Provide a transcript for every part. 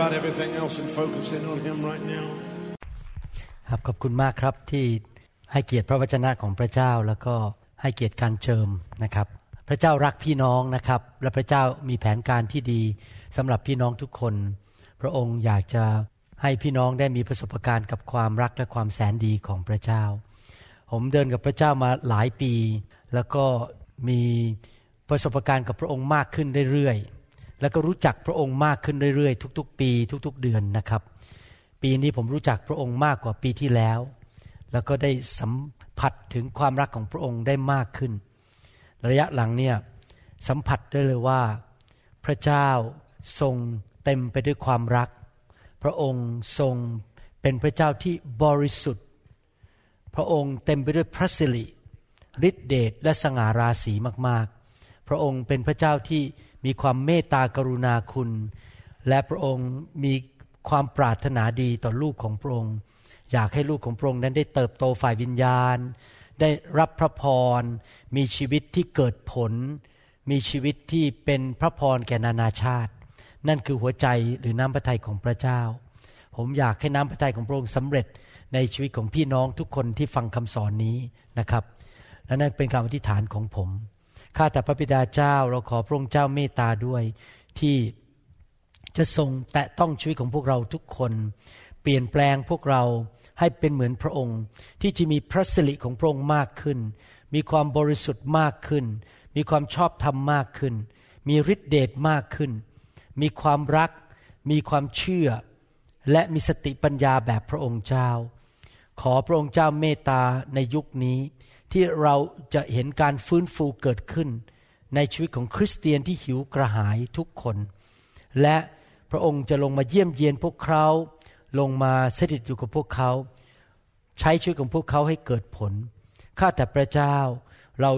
about everything else and focus in on Him right now. ครับขอบคุณมากครับที่ให้เกียรติพระวจนะของพระเจ้าแล้วก็ให้เกียรติการเจิมนะครับ พระเจ้ารักพี่น้องนะครับ และพระเจ้ามีแผนการที่ดีสำหรับพี่น้องทุกคน พระองค์อยากจะให้พี่น้องได้มีประสบการณ์กับความรักและความแสนดีของพระเจ้า ผมเดินกับพระเจ้ามาหลายปี แล้วก็มีประสบการณ์กับพระองค์มากขึ้นเรื่อยๆ แล้วก็รู้จักพระองค์มากขึ้นเรื่อยๆ ทุก ๆ ปี ทุก ๆ เดือนนะครับ ปีนี้ผมรู้จักพระองค์มากกว่าปีที่แล้ว แล้วก็ได้สัมผัสถึงความรักของพระองค์ได้มากขึ้น ระยะหลังเนี่ยสัมผัสได้เลยว่า พระเจ้าทรงเต็มไปด้วยความรัก พระองค์ทรงเป็นพระเจ้าที่บริสุทธิ์ พระองค์เต็มไปด้วยพระสิริฤทธิเดชและสง่าราศีมากๆ พระองค์เป็นพระเจ้าที่ มีความเมตตากรุณาคุณ และพระองค์มีความปรารถนาดีต่อลูกของพระองค์ อยากให้ลูกของพระองค์นั้นได้เติบโตฝ่ายวิญญาณ ได้รับพระพร มีชีวิตที่เกิดผล มีชีวิตที่เป็นพระพรแก่นานาชาติ นั่นคือหัวใจหรือน้ำพระทัยของพระเจ้า ผมอยากให้น้ำพระทัยของพระองค์สำเร็จในชีวิตของพี่น้องทุกคนที่ฟังคำสอนนี้นะครับ และนั่นเป็นคำอธิษฐานของผม ข้าแต่พระบิดาเจ้า เราขอพระองค์เจ้าเมตตาด้วยที่จะทรงแตะต้องชีวิตของพวกเราทุกคน เปลี่ยนแปลงพวกเราให้เป็นเหมือนพระองค์ ที่จะมีพระสิริของพระองค์มากขึ้น มีความบริสุทธิ์มากขึ้น มีความชอบธรรมมากขึ้น มีฤทธิเดชมากขึ้น มีความรัก มีความเชื่อ และมีสติปัญญาแบบพระองค์เจ้า ขอพระองค์เจ้าเมตตาในยุคนี้ ที่เราจะเห็นการฟื้นฟูเกิดขึ้น ในชีวิตของคริสเตียนที่หิวกระหายทุกคน และพระองค์จะลงมาเยี่ยมเยียนพวกเขาลงมาสถิตอยู่กับพวกเขา ใช้ชีวิตของพวกเขาให้เกิดผลข้าแต่พระเจ้า เรา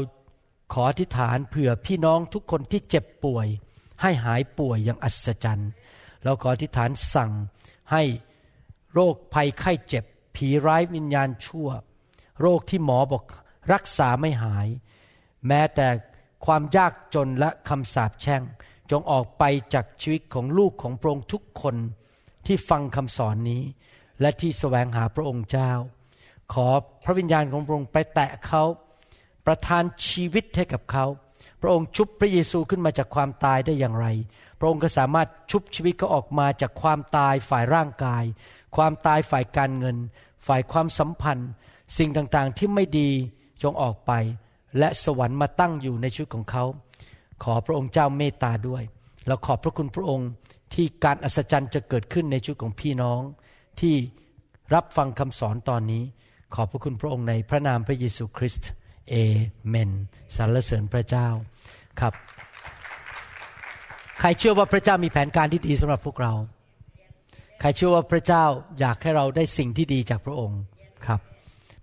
ขออธิษฐานเผื่อพี่น้องทุกคนที่เจ็บป่วย ให้หายป่วยอย่างอัศจรรย์ เราขออธิษฐานสั่งให้โรคภัยไข้เจ็บ ผีร้ายวิญญาณชั่ว โรคที่หมอบอก รักษาไม่หาย แม้แต่ความยากจนและคำสาปแช่ง จงออกไปจากชีวิตของลูกของพระองค์ทุกคนที่ฟังคำสอนนี้ และที่แสวงหาพระองค์เจ้า ขอพระวิญญาณของพระองค์ไปแตะเขา ประทานชีวิตให้กับเขา พระองค์ชุบพระเยซูขึ้นมาจากความตายได้อย่างไร พระองค์ก็สามารถชุบชีวิตเขาออกมาจากความตายฝ่ายร่างกาย ความตายฝ่ายการเงิน ฝ่ายความสัมพันธ์ สิ่งต่างๆที่ไม่ดี จงออกไป และสวรรค์มาตั้งอยู่ในชีวิตของเขา ขอพระองค์เจ้าเมตตาด้วย เราขอบพระคุณพระองค์ที่การอัศจรรย์จะเกิดขึ้นในชีวิตของพี่น้อง ที่รับฟังคำสอนตอนนี้ ขอบพระคุณพระองค์ในพระนามพระเยซูคริสต์เอเมนสรรเสริญพระเจ้าครับ ใครเชื่อว่าพระเจ้ามีแผนการที่ดีสำหรับพวกเรา ใครเชื่อว่าพระเจ้าอยากให้เราได้สิ่งที่ดีจากพระองค์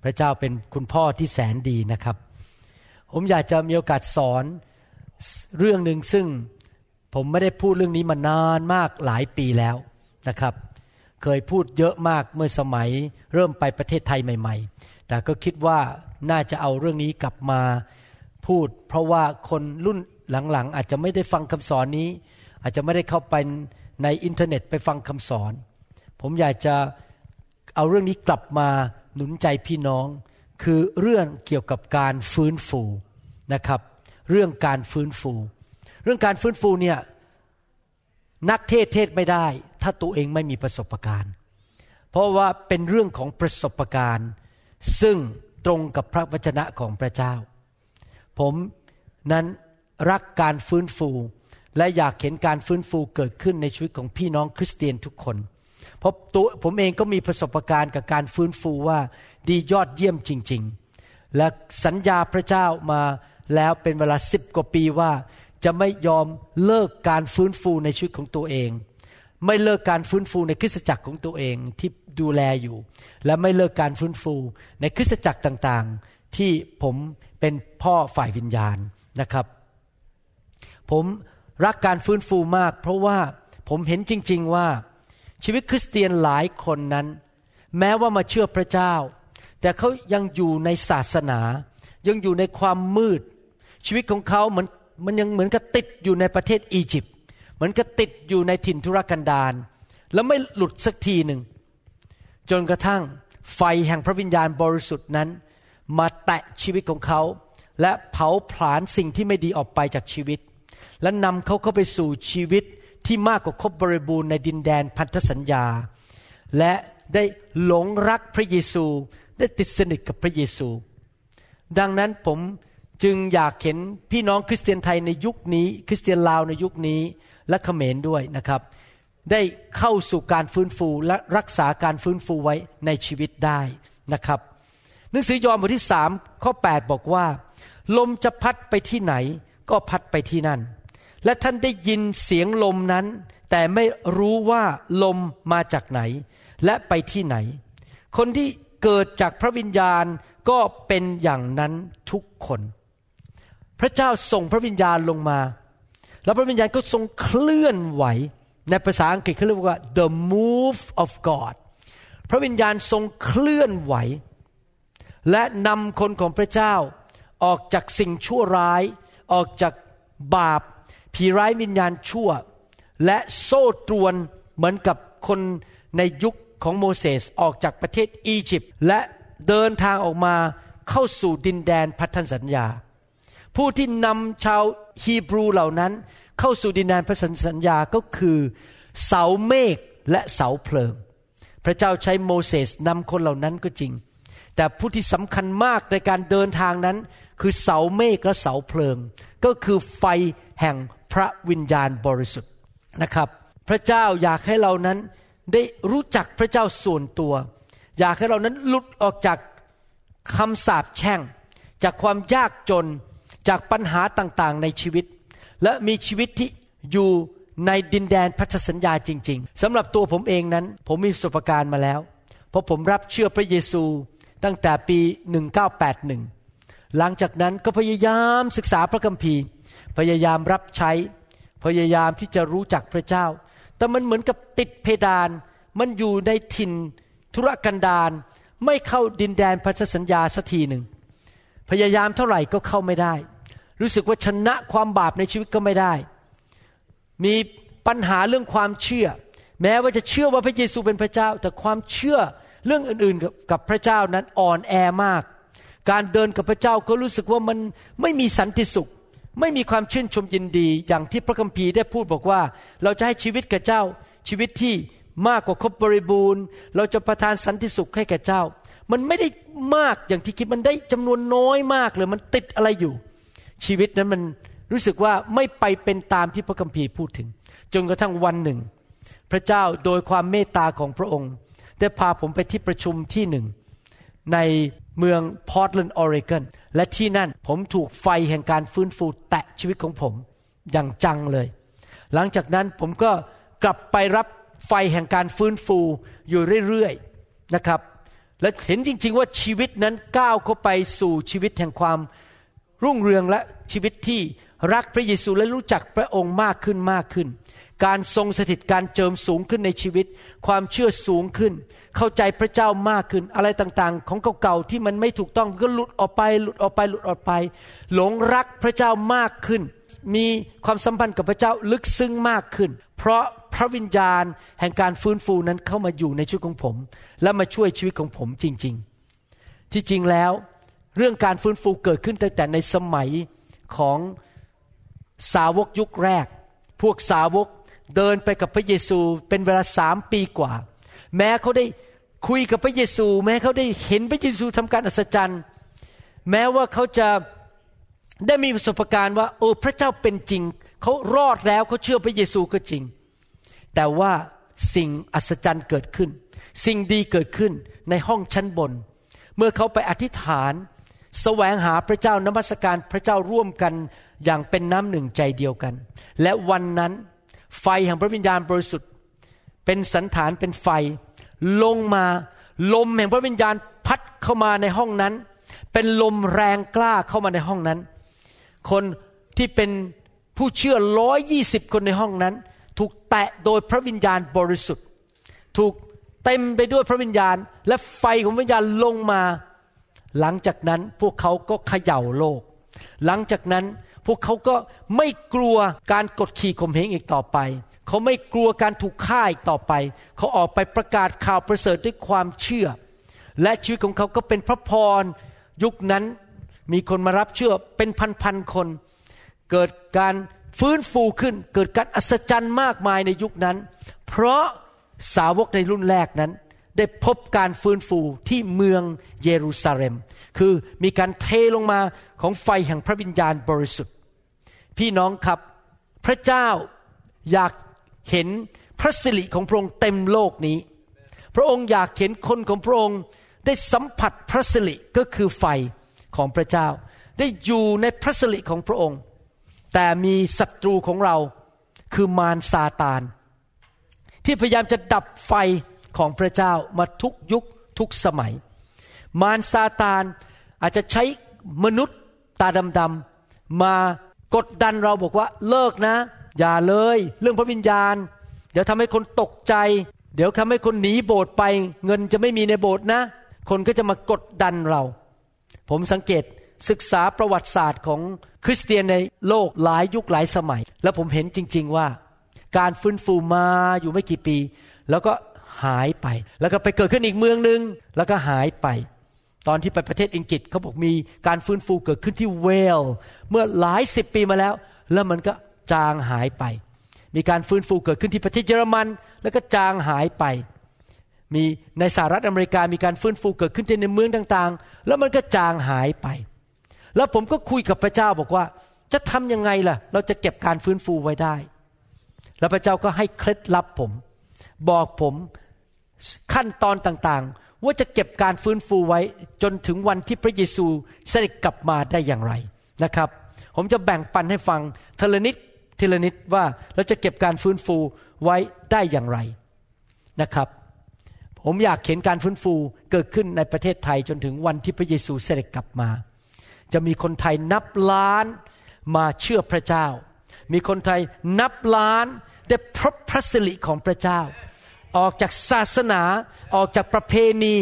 พระเจ้าเป็นคุณพ่อที่แสนดีนะครับ ผมอยากจะมีโอกาสสอนเรื่องหนึ่งซึ่งผมไม่ได้พูดเรื่องนี้มานานมากหลายปีแล้วนะครับ เคยพูดเยอะมากเมื่อสมัยเริ่มไปประเทศไทยใหม่ ๆ แต่ก็คิดว่าน่าจะเอาเรื่องนี้กลับมาพูด เพราะว่าคนรุ่นหลังๆ อาจจะไม่ได้ฟังคำสอนนี้ อาจจะไม่ได้เข้าไปในอินเทอร์เน็ตไปฟังคำสอน ผมอยากจะเอาเรื่องนี้กลับมา หนุนใจพี่น้อง คือเรื่องเกี่ยวกับการฟื้นฟูนะครับ เรื่องการฟื้นฟู เรื่องการฟื้นฟูเนี่ยนักเทศเทศไม่ได้ ถ้าตัวเองไม่มีประสบการณ์ เพราะว่าเป็นเรื่องของประสบการณ์ ซึ่งตรงกับพระวจนะของพระเจ้า ผมนั้นรักการฟื้นฟู และอยากเห็นการฟื้นฟูเกิดขึ้นในชีวิตของพี่น้องคริสเตียนทุกคน เพราะตัวผมเองก็มีประสบการณ์กับการฟื้นฟูว่าดียอดเยี่ยมจริง ๆ และสัญญาพระเจ้ามาแล้วเป็นเวลาสิบกว่าปีว่า จะไม่ยอมเลิกการฟื้นฟูในชีวิตของตัวเอง ไม่เลิกการฟื้นฟูในคริสตจักรของตัวเองที่ดูแลอยู่ และไม่เลิกการฟื้นฟูในคริสตจักรต่างๆ ที่ผมเป็นพ่อฝ่ายวิญญาณนะครับ ผมรักการฟื้นฟูมาก เพราะว่าผมเห็นจริง ๆว่า ชีวิตคริสเตียนหลายคนนั้น แม้ว่ามาเชื่อพระเจ้า แต่เขายังอยู่ในศาสนา ยังอยู่ในความมืด ชีวิตของเขาเหมือนมันยังเหมือนกับติดอยู่ในประเทศอียิปต์เหมือนกับติดอยู่ในถิ่นทุรกันดารแล้วไม่หลุดสักทีหนึ่งจนกระทั่งไฟแห่งพระวิญญาณบริสุทธิ์นั้น มาแตะชีวิตของเขา และเผาผลาญสิ่งที่ไม่ดีออกไปจากชีวิต และนำเขาเข้าไปสู่ชีวิต ที่มากกว่าครบบริบูรณ์ในดินแดนพันธสัญญา และได้หลงรักพระเยซูได้ติดสนิทกับพระเยซู ดังนั้นผมจึงอยากเห็นพี่น้องคริสเตียนไทยในยุคนี้ คริสเตียนลาวในยุคนี้และเขมรด้วยนะครับ ได้เข้าสู่การฟื้นฟูและรักษาการฟื้นฟูไว้ในชีวิตได้นะครับ หนังสือยอห์นบทที่สามข้อ 8 บอกว่า ลมจะพัดไปที่ไหนก็พัดไปที่นั่น และท่านได้ยินเสียงลมนั้น แต่ไม่รู้ว่าลมมาจากไหน และไปที่ไหน คนที่เกิดจากพระวิญญาณก็เป็นอย่างนั้นทุกคน พระเจ้าส่งพระวิญญาณลงมา แล้วพระวิญญาณก็ทรงเคลื่อนไหว ในภาษาอังกฤษเขาเรียกว่า the move of God พระวิญญาณทรงเคลื่อนไหว และนำคนของพระเจ้าออกจากสิ่งชั่วร้าย ออกจากบาป ผีร้ายวิญญาณชั่ว และโซ่ตรวนเหมือนกับคนในยุคของโมเสสออกจากประเทศอียิปต์และเดินทางออกมาเข้าสู่ดินแดนพันธสัญญา ผู้ที่นำชาวฮีบรูเหล่านั้น เข้าสู่ดินแดนพระสัญญาก็คือ เสาเมฆและเสาเพลิง พระเจ้าใช้โมเสสนำคนเหล่านั้นก็จริง แต่ผู้ที่สำคัญมากในการเดินทางนั้น คือเสาเมฆและเสาเพลิง ก็คือไฟแห่ง พระวิญญาณบริสุทธิ์นะครับ พระเจ้าอยากให้เรานั้นได้รู้จักพระเจ้าส่วนตัว อยากให้เรานั้นหลุดออกจากคำสาปแช่ง จากความยากจนจากปัญหาต่างๆในชีวิต และมีชีวิตที่อยู่ในดินแดนพันธสัญญาจริง ๆสำหรับตัวผมเองนั้น ผมมีประสบการณ์มาแล้ว เพราะผมรับเชื่อพระเยซูตั้งแต่ปี 1981 หลังจากนั้นก็พยายามศึกษาพระคัมภีร์ พยายามรับใช้ พยายามที่จะรู้จักพระเจ้า แต่มันเหมือนกับติดเพดาน มันอยู่ในถิ่นธุรกันดารไม่เข้าดินแดนพันธสัญญาสักทีหนึ่ง พยายามเท่าไหร่ก็เข้าไม่ได้ รู้สึกว่าชนะความบาปในชีวิตก็ไม่ได้ มีปัญหาเรื่องความเชื่อ แม้ว่าจะเชื่อว่าพระเยซูเป็นพระเจ้า แต่ความเชื่อเรื่องอื่นๆกับพระเจ้านั้นอ่อนแอมาก การเดินกับพระเจ้าก็รู้สึกว่ามันไม่มีสันติสุข ไม่มีความชื่นชมยินดีอย่างที่พระคัมภีร์ได้พูดบอกว่า เราจะให้ชีวิตแก่เจ้า ชีวิตที่มากกว่าครบบริบูรณ์ เราจะประทานสันติสุขให้แก่เจ้า มันไม่ได้มากอย่างที่คิดมันได้จำนวนน้อยมากเลยมันติดอะไรอยู่ ชีวิตนั้นมันรู้สึกว่าไม่ไปเป็นตามที่พระคัมภีร์พูดถึง จนกระทั่งวันหนึ่ง พระเจ้าโดยความเมตตาของพระองค์ ได้พาผมไปที่ประชุมที่หนึ่ง ใน เมืองพอร์ตแลนด์ออริกอนและที่นั่นผมถูกไฟแห่งการฟื้นฟูแตะชีวิตของผมอย่างจังเลย หลังจากนั้นผมก็กลับไปรับไฟแห่งการฟื้นฟูอยู่เรื่อยๆนะครับ และเห็นจริง ๆ ว่าชีวิตนั้นก้าวเข้าไปสู่ชีวิตแห่งความรุ่งเรืองและชีวิตที่รักพระเยซูและรู้จักพระองค์มากขึ้นมากขึ้น การทรงสถิตการเจิมสูงขึ้นในชีวิต ความเชื่อสูงขึ้น เข้าใจพระเจ้ามากขึ้น อะไรต่างๆ ของเก่าๆที่มันไม่ถูกต้องก็หลุดออกไป หลุดออกไปหลุดออกไป หลงรักพระเจ้ามากขึ้น มีความสัมพันธ์กับพระเจ้าลึกซึ้งมากขึ้น เพราะพระวิญญาณแห่งการฟื้นฟูนั้นเข้ามาอยู่ในชีวิตของผม และมาช่วยชีวิตของผมจริง ๆ ที่จริงแล้ว เรื่องการฟื้นฟูเกิดขึ้นตั้งแต่ในสมัยของสาวกยุคแรก พวกสาวก เดินไปกับพระเยซูเป็นเวลาสามปีกว่า แม้เขาได้คุยกับพระเยซู แม้เขาได้เห็นพระเยซูทำการอัศจรรย์ แม้ว่าเขาจะได้มีประสบการณ์ว่าโอ้พระเจ้าเป็นจริง เขารอดแล้วเขาเชื่อพระเยซูก็จริง แต่ว่าสิ่งอัศจรรย์เกิดขึ้น สิ่งดีเกิดขึ้นในห้องชั้นบน เมื่อเขาไปอธิษฐานสแสวงหาพระเจ้านมัสการพระเจ้าร่วมกันอย่างเป็นน้ำหนึ่งใจเดียวกัน และวันนั้น ไฟแห่งพระวิญญาณบริสุทธิ์ เป็นสันฐานเป็นไฟ ลงมาลมแห่งพระวิญญาณพัดเข้ามาในห้องนั้น เป็นลมแรงกล้าเข้ามาในห้องนั้น คนที่เป็นผู้เชื่อร้อยยี่สิบคนในห้องนั้น ถูกแตะโดยพระวิญญาณบริสุทธิ์ ถูกเต็มไปด้วยพระวิญญาณ และไฟของวิญญาณลงมา หลังจากนั้นพวกเขาก็เขย่าโลก หลังจากนั้น พวกเขาก็ไม่กลัวการกดขี่ข่มเหงอีกต่อไป เขาไม่กลัวการถูกฆ่าอีกต่อไป เขาออกไปประกาศข่าวประเสริฐด้วยความเชื่อ และชีวิตของเขาก็เป็นพระพรยุคนั้นมีคนมารับเชื่อเป็นพันๆคน เกิดการฟื้นฟูขึ้น เกิดการอัศจรรย์มากมายในยุคนั้น เพราะสาวกในรุ่นแรกนั้น ได้พบการฟื้นฟูที่เมืองเยรูซาเล็ม คือมีการเทลงมาของไฟแห่งพระวิญญาณบริสุทธิ์ พี่น้องครับพระเจ้าอยากเห็นพระสิริของพระองค์เต็มโลกนี้ พระองค์อยากเห็นคนของพระองค์ได้สัมผัสพระสิริก็คือไฟของพระเจ้า ได้อยู่ในพระสิริของพระองค์ แต่มีศัตรูของเราคือมารซาตาน ที่พยายามจะดับไฟของพระเจ้ามาทุกยุคทุกสมัย มารซาตานอาจจะใช้มนุษย์ตาดำๆมากดดันเราบอกว่าเลิกนะ อย่าเลย เรื่องพระวิญญาณ เดี๋ยวทำให้คนตกใจ เดี๋ยวทำให้คนหนีโบสถ์ไป เงินจะไม่มีในโบสถ์นะ คนก็จะมากดดันเรา ผมสังเกตศึกษาประวัติศาสตร์ของคริสเตียนในโลกหลายยุคหลายสมัย แล้วผมเห็นจริง ๆว่า การฟื้นฟูมาอยู่ไม่กี่ปี แล้วก็หายไป แล้วก็ไปเกิดขึ้นอีกเมืองหนึ่งแล้วก็หายไป ตอนที่ไปประเทศอังกฤษเขาบอกมีการฟื้นฟูเกิดขึ้นที่เวล เมื่อหลายสิบปีมาแล้ว แล้วมันก็จางหายไป มีการฟื้นฟูเกิดขึ้นที่ประเทศเยอรมัน แล้วก็จางหายไป มีในสหรัฐอเมริกามีการฟื้นฟูเกิดขึ้นในเมืองต่างๆ แล้วมันก็จางหายไป แล้วผมก็คุยกับพระเจ้าบอกว่า จะทำยังไงล่ะ เราจะเก็บการฟื้นฟูไว้ได้ แล้วพระเจ้าก็ให้เคล็ดลับผม บอกผมขั้นตอนต่างๆ ว่าจะเก็บการฟื้นฟูไว้จนถึงวันที่พระเยซูเสด็จกลับมาได้อย่างไรนะครับ ผมจะแบ่งปันให้ฟังทีละนิดทีละนิดว่าเราจะเก็บการฟื้นฟูไว้ได้อย่างไรนะครับ ผมอยากเห็นการฟื้นฟูเกิดขึ้นในประเทศไทยจนถึงวันที่พระเยซูเสด็จกลับมา จะมีคนไทยนับล้านมาเชื่อพระเจ้า มีคนไทยนับล้านได้พบพระสิริของพระเจ้า ออกจากศาสนา ออกจากประเพณี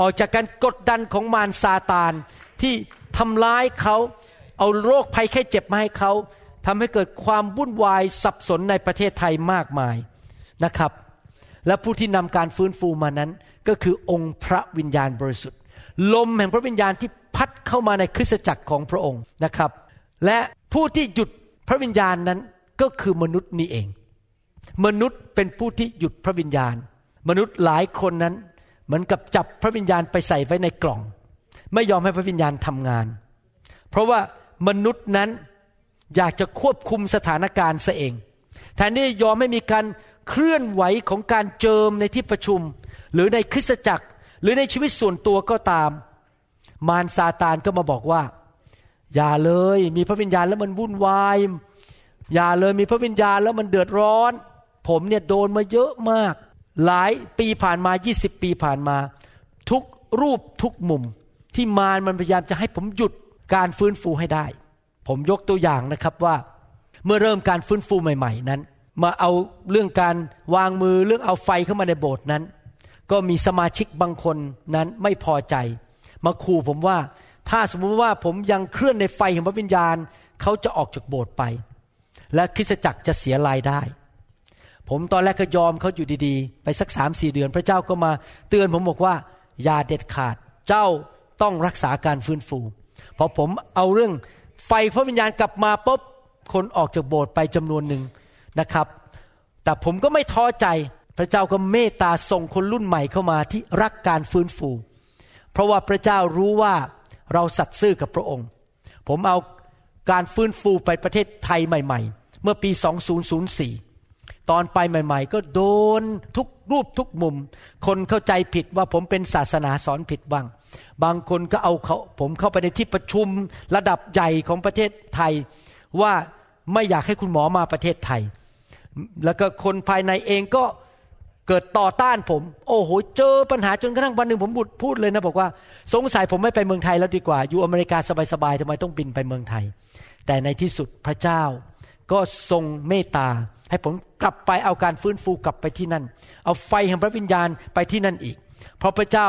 ออกจากการกดดันของมารซาตานที่ทำร้ายเขาเอาโรคภัยแค่เจ็บมาให้เขาทำให้เกิดความวุ่นวายสับสนในประเทศไทยมากมายนะครับ และผู้ที่นำการฟื้นฟูมานั้น ก็คือองค์พระวิญญาณบริสุทธิ์ ลมแห่งพระวิญญาณที่พัดเข้ามาในคริสตจักรของพระองค์นะครับ และผู้ที่หยุดพระวิญญาณนั้นก็คือมนุษย์นี่เอง มนุษย์เป็นผู้ที่หยุดพระวิญญาณ มนุษย์หลายคนนั้น เหมือนกับจับพระวิญญาณไปใส่ไว้ในกล่อง ไม่ยอมให้พระวิญญาณทำงาน เพราะว่ามนุษย์นั้นอยากจะควบคุมสถานการณ์ซะเองแทนที่จะยอมให้มีการเคลื่อนไหวของการเจิมในที่ประชุม หรือในคริสตจักร หรือในชีวิตส่วนตัวก็ตาม มารซาตานก็มาบอกว่า อย่าเลยมีพระวิญญาณแล้วมันวุ่นวาย อย่าเลยมีพระวิญญาณแล้วมันเดือดร้อน ผมเนี่ยโดนมาเยอะมาก หลายปีผ่านมา 20 ปีผ่านมา ทุกรูปทุกมุม ที่มารมันพยายามจะให้ผมหยุดการฟื้นฟูให้ได้ ผมยกตัวอย่างนะครับว่า เมื่อเริ่มการฟื้นฟูใหม่ ๆ นั้น มาเอาเรื่องการวางมือเรื่องเอาไฟเข้ามาในโบสถ์นั้น ก็มีสมาชิกบางคนนั้นไม่พอใจ มาขู่ผมว่าถ้าสมมติว่าผมยังเคลื่อนในไฟของพระวิญญาณ เขาจะออกจากโบสถ์ไป และคริสตจักรจะเสียรายได้ ผมตอนแรกก็ยอมเขาอยู่ดีๆ ไปสักสามสี่เดือนพระเจ้าก็มาเตือนผมบอกว่า อย่าเด็ดขาดเจ้าต้องรักษาการฟื้นฟู พอผมเอาเรื่องไฟพระวิญญาณกลับมาปุ๊บคนออกจากโบสถ์ไปจำนวนหนึ่งนะครับ แต่ผมก็ไม่ท้อใจพระเจ้าก็เมตตาส่งคนรุ่นใหม่เข้ามาที่รักการฟื้นฟู เพราะว่าพระเจ้ารู้ว่าเราสัตย์ซื่อกับพระองค์ ผมเอาการฟื้นฟูไปประเทศไทยใหม่ ๆ เมื่อปี 2004 ตอนไปใหม่ ๆ ก็โดนทุกรูปทุกมุม คนเข้าใจผิดว่าผมเป็นศาสนาสอนผิดบ้าง บางคนก็เอาเขาผมเข้าไปในที่ประชุมระดับใหญ่ของประเทศไทย ว่าไม่อยากให้คุณหมอมาประเทศไทย แล้วก็คนภายในเองก็เกิดต่อต้านผม โอ้โห เจอปัญหาจนกระทั่งวันหนึ่งผมบุดพูดเลยนะบอกว่า สงสัยผมไม่ไปเมืองไทยแล้วดีกว่า อยู่อเมริกาสบายๆทำไมต้องบินไปเมืองไทย แต่ในที่สุดพระเจ้า ก็ทรงเมตตา ให้ผมกลับไปเอาการฟื้นฟูกลับไปที่นั่น เอาไฟแห่งพระวิญญาณไปที่นั่นอีก เพราะพระเจ้า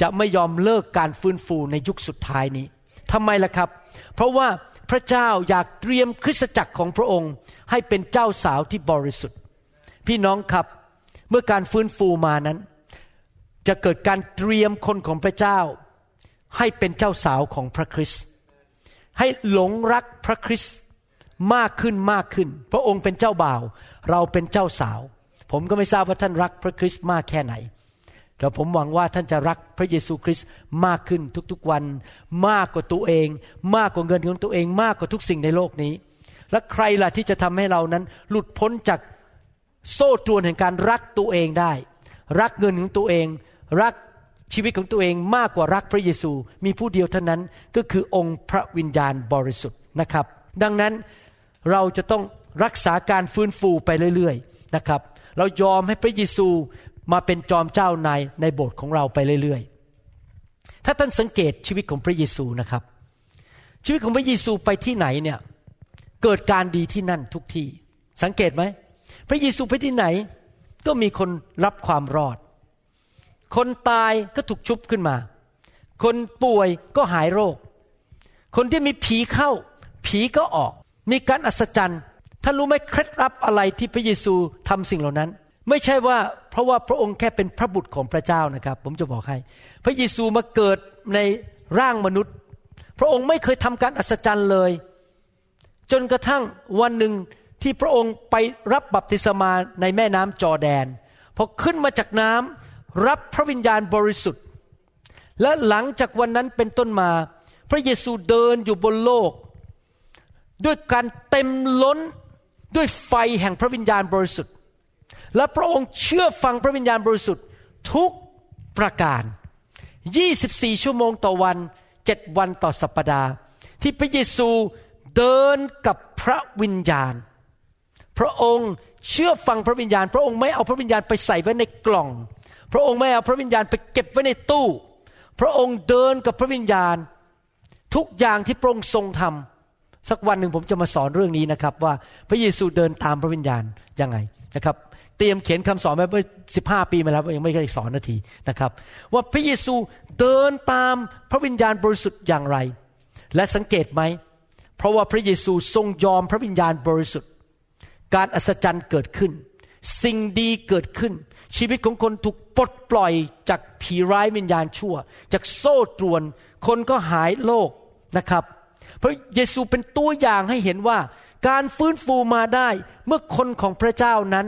จะไม่ยอมเลิกการฟื้นฟูในยุคสุดท้ายนี้ทำไมล่ะครับ เพราะว่าพระเจ้าอยากเตรียมคริสตจักรของพระองค์ ให้เป็นเจ้าสาวที่บริสุทธิ์ พี่น้องครับเมื่อการฟื้นฟูมานั้น จะเกิดการเตรียมคนของพระเจ้า ให้เป็นเจ้าสาวของพระคริสต์ให้หลงรักพระคริสต์ มากขึ้นมากขึ้น พระองค์เป็นเจ้าบ่าว เราเป็นเจ้าสาว ผมก็ไม่ทราบว่าท่านรักพระคริสต์มากแค่ไหน แต่ผมหวังว่าท่านจะรักพระเยซูคริสต์มากขึ้นทุกๆวัน มากกว่าตัวเอง มากกว่าเงินของตัวเองมากกว่าทุกสิ่งในโลกนี้ และใครล่ะที่จะทำให้เรานั้น หลุดพ้นจากโซ่ตรวนแห่งการรักตัวเองได้ รักเงินของตัวเอง รักชีวิตของตัวเองมากกว่ารักพระเยซูมีผู้เดียวเท่านั้นก็คือองค์พระวิญญาณบริสุทธิ์นะครับ ดังนั้น เราจะต้องรักษาการฟื้นฟูไปเรื่อยๆนะครับ เรายอมให้พระเยซูมาเป็นจอมเจ้านายในโบสถ์ของเราไปเรื่อยๆ ถ้าท่านสังเกตชีวิตของพระเยซูนะครับ ชีวิตของพระเยซูไปที่ไหนเนี่ยเกิดการดีที่นั่นทุกที่ สังเกตไหม พระเยซูไปที่ไหนก็มีคนรับความรอด คนตายก็ถูกชุบขึ้นมา คนป่วยก็หายโรค คนที่มีผีเข้า ผีก็ออก มีการอัศจรรย์ท่านรู้ไหมเคล็ดลับอะไรที่พระเยซูทำสิ่งเหล่านั้น ไม่ใช่ว่าเพราะว่าพระองค์แค่เป็นพระบุตรของพระเจ้านะครับ ผมจะบอกให้พระเยซูมาเกิดในร่างมนุษย์ พระองค์ไม่เคยทำการอัศจรรย์เลย จนกระทั่งวันหนึ่งที่พระองค์ไปรับบัพติศมาในแม่น้ำจอแดนพอขึ้นมาจากน้ำรับพระวิญญาณบริสุทธิ์ และหลังจากวันนั้นเป็นต้นมา พระเยซูเดินอยู่บนโลก ด้วยการเต็มล้นด้วยไฟแห่งพระวิญญาณบริสุทธิ์ และพระองค์เชื่อฟังพระวิญญาณบริสุทธิ์ทุกประการ 24 ชั่วโมงต่อวันเจ็ดวันต่อสัปปดาห์ ที่พระเยซูเดินกับพระวิญญาณ พระองค์เชื่อฟังพระวิญญาณ พระองค์ไม่เอาพระวิญญาณไปใส่ไว้ในกล่อง พระองค์ไม่เอาพระวิญญาณไปเก็บไว้ในตู้ พระองค์เดินกับพระวิญญาณ ทุกอย่างที่พระองค์ทรงทำ สักวันหนึ่งผมจะมาสอนเรื่องนี้นะครับ ว่าพระเยซูเดินตามพระวิญญาณยังไงนะครับ เตรียมเขียนคำสอนมาเมื่อสิบห้าปีมาแล้วยังไม่ได้สอนนาทีนะครับ ว่าพระเยซูเดินตามพระวิญญาณบริสุทธิ์อย่างไร และสังเกตไหมเพราะว่าพระเยซูทรงยอมพระวิญญาณบริสุทธิ์ การอัศจรรย์เกิดขึ้น สิ่งดีเกิดขึ้น ชีวิตของคนถูกปลดปล่อยจากผีร้ายวิญญาณชั่ว จากโซ่ตรวน คนก็หายโรคนะครับ ระเยซูเป็นตัวอย่างให้เห็นว่า การฟื้นฟูมาได้เมื่อคนของพระเจ้านั้น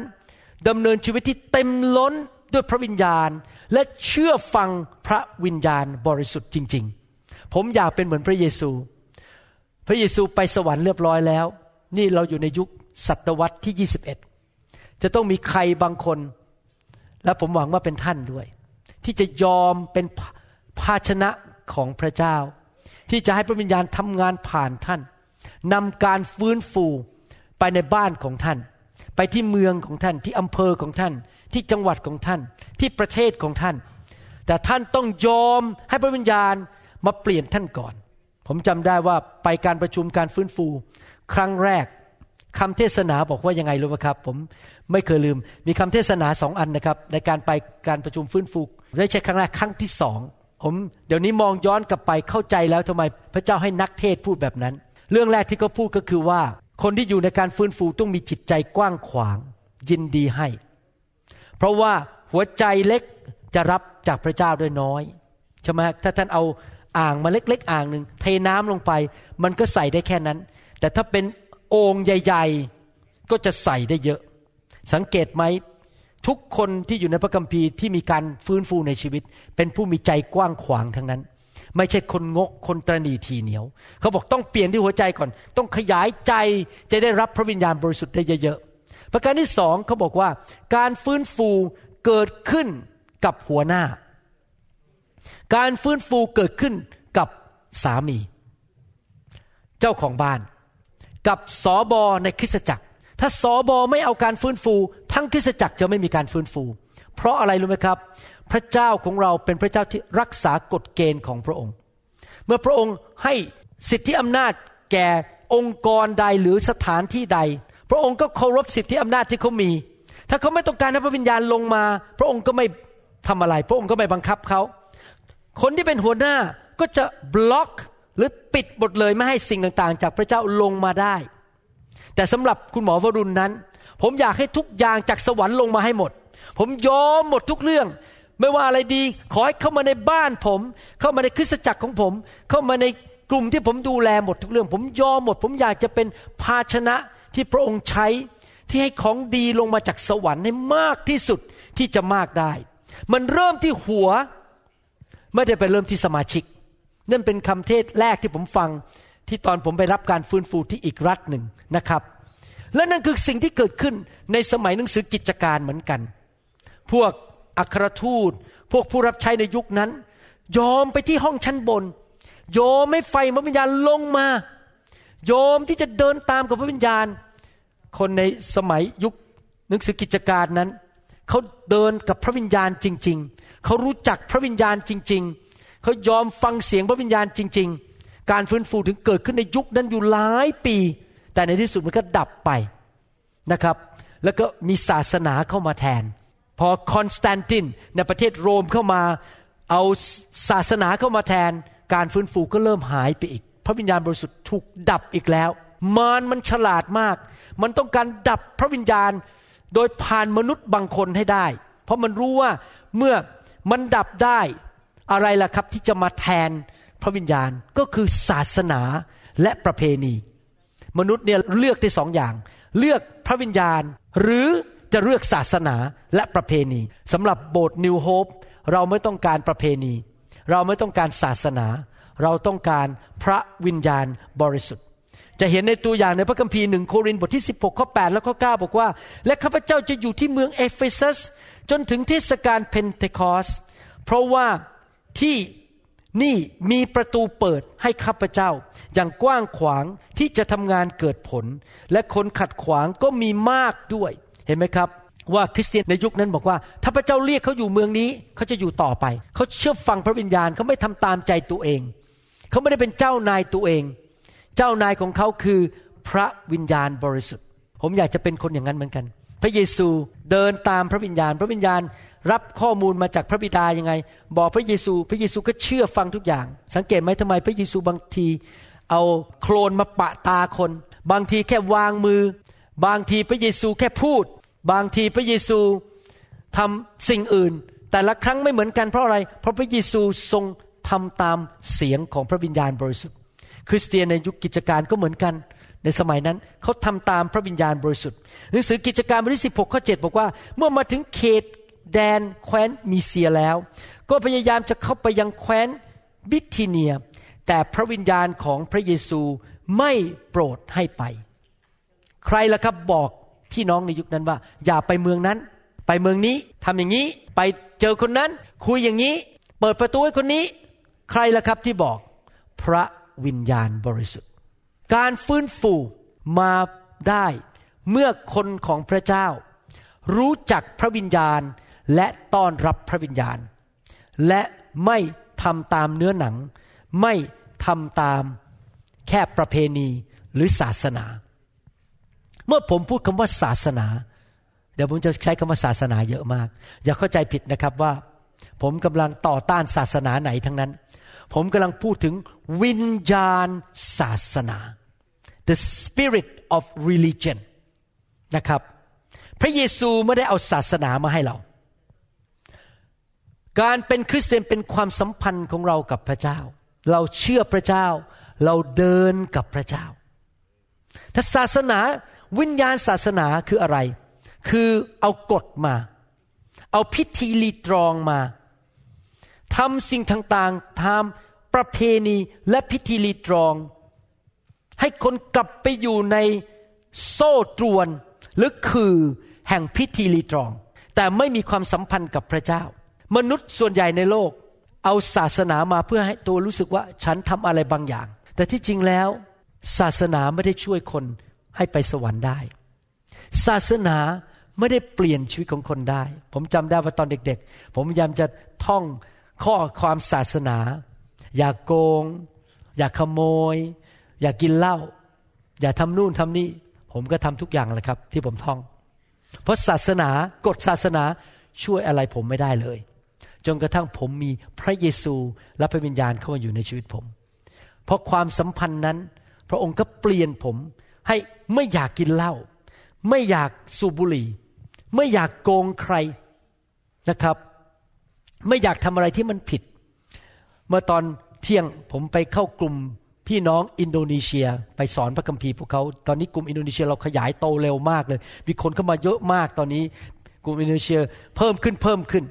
ดำเนินชีวิตที่เต็มล้นด้วยพระวิญญาณ และเชื่อฟังพระวิญญาณบริสุทธิ์จริง ๆ ผมอยากเป็นเหมือนพระเยซู พระเยซูไปสวรรค์เรียบร้อยแล้ว นี่เราอยู่ในยุคศตวรรษที่ 21 จะต้องมีใครบางคน และผมหวังว่าเป็นท่านด้วย ที่จะยอมเป็นภาชนะของพระเจ้า ที่จะให้พระวิญญาณทำงานผ่านท่านนำการฟื้นฟูไปในบ้านของท่าน ไปที่เมืองของท่านที่อำเภอของท่าน ที่จังหวัดของท่าน ที่ประเทศของท่าน แต่ท่านต้องยอมให้พระวิญญาณมาเปลี่ยนท่านก่อน ผมจำได้ว่าไปการประชุมการฟื้นฟู ครั้งแรกคำเทศนาบอกว่ายังไงรู้ไหมครับ ผมไม่เคยลืม มีคำเทศนาสองอันนะครับ ในการไปการประชุมฟื้นฟูได้ใช้ครั้งแรกครั้งที่สอง ผมเดี๋ยวนี้มองย้อนกลับไปเข้าใจแล้วทำไมพระเจ้าให้นักเทศพูดแบบนั้น เรื่องแรกที่เขาพูดก็คือว่า คนที่อยู่ในการฟื้นฟูต้องมีจิตใจกว้างขวาง ยินดีให้ เพราะว่าหัวใจเล็กจะรับจากพระเจ้าด้วยน้อยใช่ไหมถ้าท่านเอาอ่างมาเล็กๆ อ่างหนึ่งเทน้ำลงไป มันก็ใส่ได้แค่นั้น แต่ถ้าเป็นโอ่งใหญ่ ๆ ก็จะใส่ได้เยอะ สังเกตไหม ทุกคนที่อยู่ในพระคัมภีร์ที่มีการฟื้นฟูในชีวิต เป็นผู้มีใจกว้างขวางทั้งนั้น ไม่ใช่คนงกคนตรณีทีเหนียว เขาบอกต้องเปลี่ยนที่หัวใจก่อน ต้องขยายใจจะได้รับพระวิญญาณบริสุทธิ์ได้เยอะๆประการที่สองเขาบอกว่า การฟื้นฟูเกิดขึ้นกับหัวหน้า การฟื้นฟูเกิดขึ้นกับสามี เจ้าของบ้าน กับสอบอในคริสตจักร ถ้าสอบอไม่เอาการฟื้นฟู ทั้งคริสตจักรจะไม่มีการฟื้นฟู เพราะอะไรรู้ไหมครับ พระเจ้าของเราเป็นพระเจ้าที่รักษากฎเกณฑ์ของพระองค์ เมื่อพระองค์ให้สิทธิอำนาจแก่องค์กรใดหรือสถานที่ใด พระองค์ก็เคารพสิทธิอำนาจที่เขามี ถ้าเขาไม่ต้องการให้พระวิญญาณลงมา พระองค์ก็ไม่ทำอะไร พระองค์ก็ไม่บังคับเขาคนที่เป็นหัวหน้าก็จะบล็อกหรือปิดหมดเลยไม่ให้สิ่งต่างๆ จากพระเจ้าลงมาได้ แต่สำหรับคุณหมอวรุณนั้น ผมอยากให้ทุกอย่างจากสวรรค์ลงมาให้หมด ผมยอมหมดทุกเรื่อง ไม่ว่าอะไรดี ขอให้เข้ามาในบ้านผม เข้ามาในคริสตจักรของผม เข้ามาในกลุ่มที่ผมดูแลหมดทุกเรื่อง ผมยอมหมด ผมอยากจะเป็นภาชนะที่พระองค์ใช้ที่ให้ของดีลงมาจากสวรรค์ให้มากที่สุดที่จะมากได้ มันเริ่มที่หัว ไม่ได้ไปเริ่มที่สมาชิก นั่นเป็นคำเทศแรกที่ผมฟัง ที่ตอนผมไปรับการฟื้นฟูที่อีกรัฐหนึ่งนะครับ และนั่นคือสิ่งที่เกิดขึ้นในสมัยหนังสือกิจการเหมือนกัน พวกอัครทูต พวกผู้รับใช้ในยุคนั้น ยอมไปที่ห้องชั้นบน ยอมไม่ไฟพระวิญญาณลงมา ยอมที่จะเดินตามกับพระวิญญาณ คนในสมัยยุคหนังสือกิจการนั้นเขาเดินกับพระวิญญาณจริง ๆ เขารู้จักพระวิญญาณจริง ๆ เขายอมฟังเสียงพระวิญญาณจริง ๆ การฟื้นฟูถึงเกิดขึ้นในยุคนั้นอยู่หลายปี แต่ในที่สุดมันก็ดับไปนะครับ แล้วก็มีศาสนาเข้ามาแทน พอคอนสแตนตินในประเทศโรมเข้ามา เอาศาสนาเข้ามาแทน การฟื้นฟูก็เริ่มหายไปอีก พระวิญญาณบริสุทธิ์ถูกดับอีกแล้ว มารมันฉลาดมาก มันต้องการดับพระวิญญาณโดยผ่านมนุษย์บางคนให้ได้ เพราะมันรู้ว่าเมื่อมันดับได้อะไรล่ะครับที่จะมาแทน พระวิญญาณก็คือศาสนาและประเพณี มนุษย์เนี่ยเลือกได้สองอย่าง เลือกพระวิญญาณ หรือจะเลือกศาสนาและประเพณีสำหรับโบสถ์นิวโฮปเราไม่ต้องการประเพณี เราไม่ต้องการศาสนา เราต้องการพระวิญญาณบริสุทธิ์ จะเห็นในตัวอย่างในพระคัมภีร์หนึ่งโครินธ์บทที่ 16ข้อ8และข้อ9บอกว่า และข้าพเจ้าจะอยู่ที่เมืองเอเฟซัสจนถึงเทศกาลเพนเทคอสต์เพราะว่าที่ นี่มีประตูเปิดให้ข้าพเจ้า อย่างกว้างขวางที่จะทำงานเกิดผล และคนขัดขวางก็มีมากด้วย เห็นไหมครับ ว่าคริสเตียนในยุคนั้นบอกว่า ถ้าพระเจ้าเรียกเขาอยู่เมืองนี้เขาจะอยู่ต่อไป เขาเชื่อฟังพระวิญญาณเขาไม่ทำตามใจตัวเอง เขาไม่ได้เป็นเจ้านายตัวเอง เจ้านายของเขาคือพระวิญญาณบริสุทธิ์ ผมอยากจะเป็นคนอย่างนั้นเหมือนกัน พระเยซูเดินตามพระวิญญาณ พระวิญญาณ รับข้อมูลมาจากพระบิดายังไง บอกพระเยซู พระเยซูก็เชื่อฟังทุกอย่าง สังเกตไหมทำไมพระเยซูบางที เอาโคลนมาปะตาคน บางทีแค่วางมือ บางทีพระเยซูแค่พูด บางทีพระเยซูทำสิ่งอื่น แต่ละครั้งไม่เหมือนกันเพราะอะไร เพราะพระเยซูทรงทำตามเสียงของพระวิญญาณบริสุทธิ์ คริสเตียนในยุคกิจการก็เหมือนกันในสมัยนั้นเขาทำตามพระวิญญาณบริสุทธิ์หนังสือกิจการบทที่16ข้อ7บอกว่า เมื่อมาถึงเขต แดนแคว้นมีเซียแล้ว ก็พยายามจะเข้าไปยังแคว้นบิทิเนีย แต่พระวิญญาณของพระเยซูไม่โปรดให้ไป ใครล่ะครับบอกพี่น้องในยุคนั้นว่า อย่าไปเมืองนั้น ไปเมืองนี้ทำอย่างนี้ ไปเจอคนนั้น คุยอย่างนี้ เปิดประตูให้คนนี้ ใครล่ะครับที่บอก พระวิญญาณบริสุทธิ์ การฟื้นฟูมาได้เมื่อคนของพระเจ้า รู้จักพระวิญญาณ และต้อนรับพระวิญญาณ และไม่ทำตามเนื้อหนัง ไม่ทำตามแค่ประเพณีหรือศาสนา เมื่อผมพูดคำว่าศาสนา เดี๋ยวผมจะใช้คำว่าศาสนาเยอะมาก อย่าเข้าใจผิดนะครับว่า ผมกำลังต่อต้านศาสนาไหนทั้งนั้น ผมกำลังพูดถึงวิญญาณศาสนา the spirit of religion นะครับ พระเยซูไม่ได้เอาศาสนามาให้เรา การเป็นคริสเตียนเป็นความสัมพันธ์ของเรากับพระเจ้า เราเชื่อพระเจ้า เราเดินกับพระเจ้า ถ้าศาสนาวิญญาณศาสนาคืออะไร คือเอากฎมา เอาพิธีรีตรองมาทำสิ่งต่างๆทำประเพณีและพิธีรีตรอง ให้คนกลับไปอยู่ในโซ่ตรวนหรือคือแห่งพิธีรีตรอง แต่ไม่มีความสัมพันธ์กับพระเจ้า มนุษย์ส่วนใหญ่ในโลก เอาศาสนามาเพื่อให้ตัวรู้สึกว่าฉันทำอะไรบางอย่าง แต่ที่จริงแล้ว ศาสนาไม่ได้ช่วยคนให้ไปสวรรค์ได้ ศาสนาไม่ได้เปลี่ยนชีวิตของคนได้ ผมจำได้ว่าตอนเด็ก ๆ ผมพยายามจะท่องข้อความศาสนา อย่ากโกง อย่าขโมย อย่ากินเหล้าอย่าทำนู่นทำนี่ ผมก็ทำทุกอย่างแหละครับ ที่ผมท่อง เพราะศาสนากฎศาสนาช่วยอะไรผมไม่ได้เลย จนกระทั่งผมมีพระเยซูและพระวิญญาณเข้ามาอยู่ในชีวิตผม เพราะความสัมพันธ์นั้น พระองค์ก็เปลี่ยนผมให้ไม่อยากกินเหล้าไม่อยากสูบบุหรี่ ไม่อยากโกงใครนะครับ ไม่อยากทำอะไรที่มันผิด เมื่อตอนเที่ยงผมไปเข้ากลุ่มพี่น้องอินโดนีเซียไปสอนพระคัมภีร์พวกเขา ตอนนี้กลุ่มอินโดนีเซียเราขยายโตเร็วมากเลย มีคนเข้ามาเยอะมากตอนนี้ กลุ่มอินโดนีเซียเพิ่มขึ้นเพิ่มขึ้น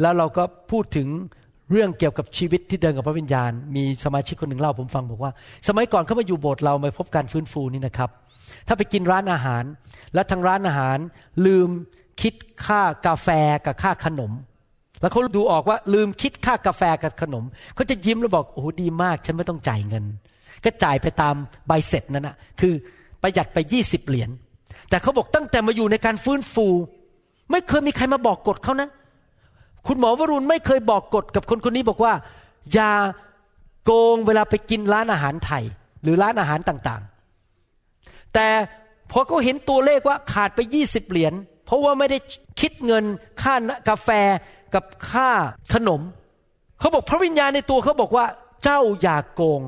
แล้วเราก็พูดถึงเรื่องเกี่ยวกับชีวิตที่เดินกับพระวิญญาณ มีสมาชิกคนหนึ่งเล่าผมฟังบอกว่า สมัยก่อนเขามาอยู่โบสถ์เรามาพบการฟื้นฟูนี่นะครับ ถ้าไปกินร้านอาหาร และทางร้านอาหารลืมคิดค่ากาแฟกับค่าขนม แล้วเขาดูออกว่าลืมคิดค่ากาแฟกับขนมเขาจะยิ้มแล้วบอกโอ้โหดีมาก ฉันไม่ต้องจ่ายเงิน ก็จ่ายไปตามใบเสร็จนั่นนะคือประหยัดไปยี่สิบเหรียญแต่เขาบอกตั้งแต่มาอยู่ในการฟื้นฟู ไม่เคยมีใครมาบอกกฎเขานะ คุณหมอวรุณไม่เคยบอกกฎกับคนคนนี้บอกว่า อย่าโกงเวลาไปกินร้านอาหารไทย หรือร้านอาหารต่างๆ แต่พอเขาเห็นตัวเลขว่าขาดไปยี่สิบเหรียญเพราะว่าไม่ได้คิดเงินค่ากาแฟกับค่าขนม เขาบอกพระวิญญาณในตัวเขาบอกว่า เจ้าอย่ากโกง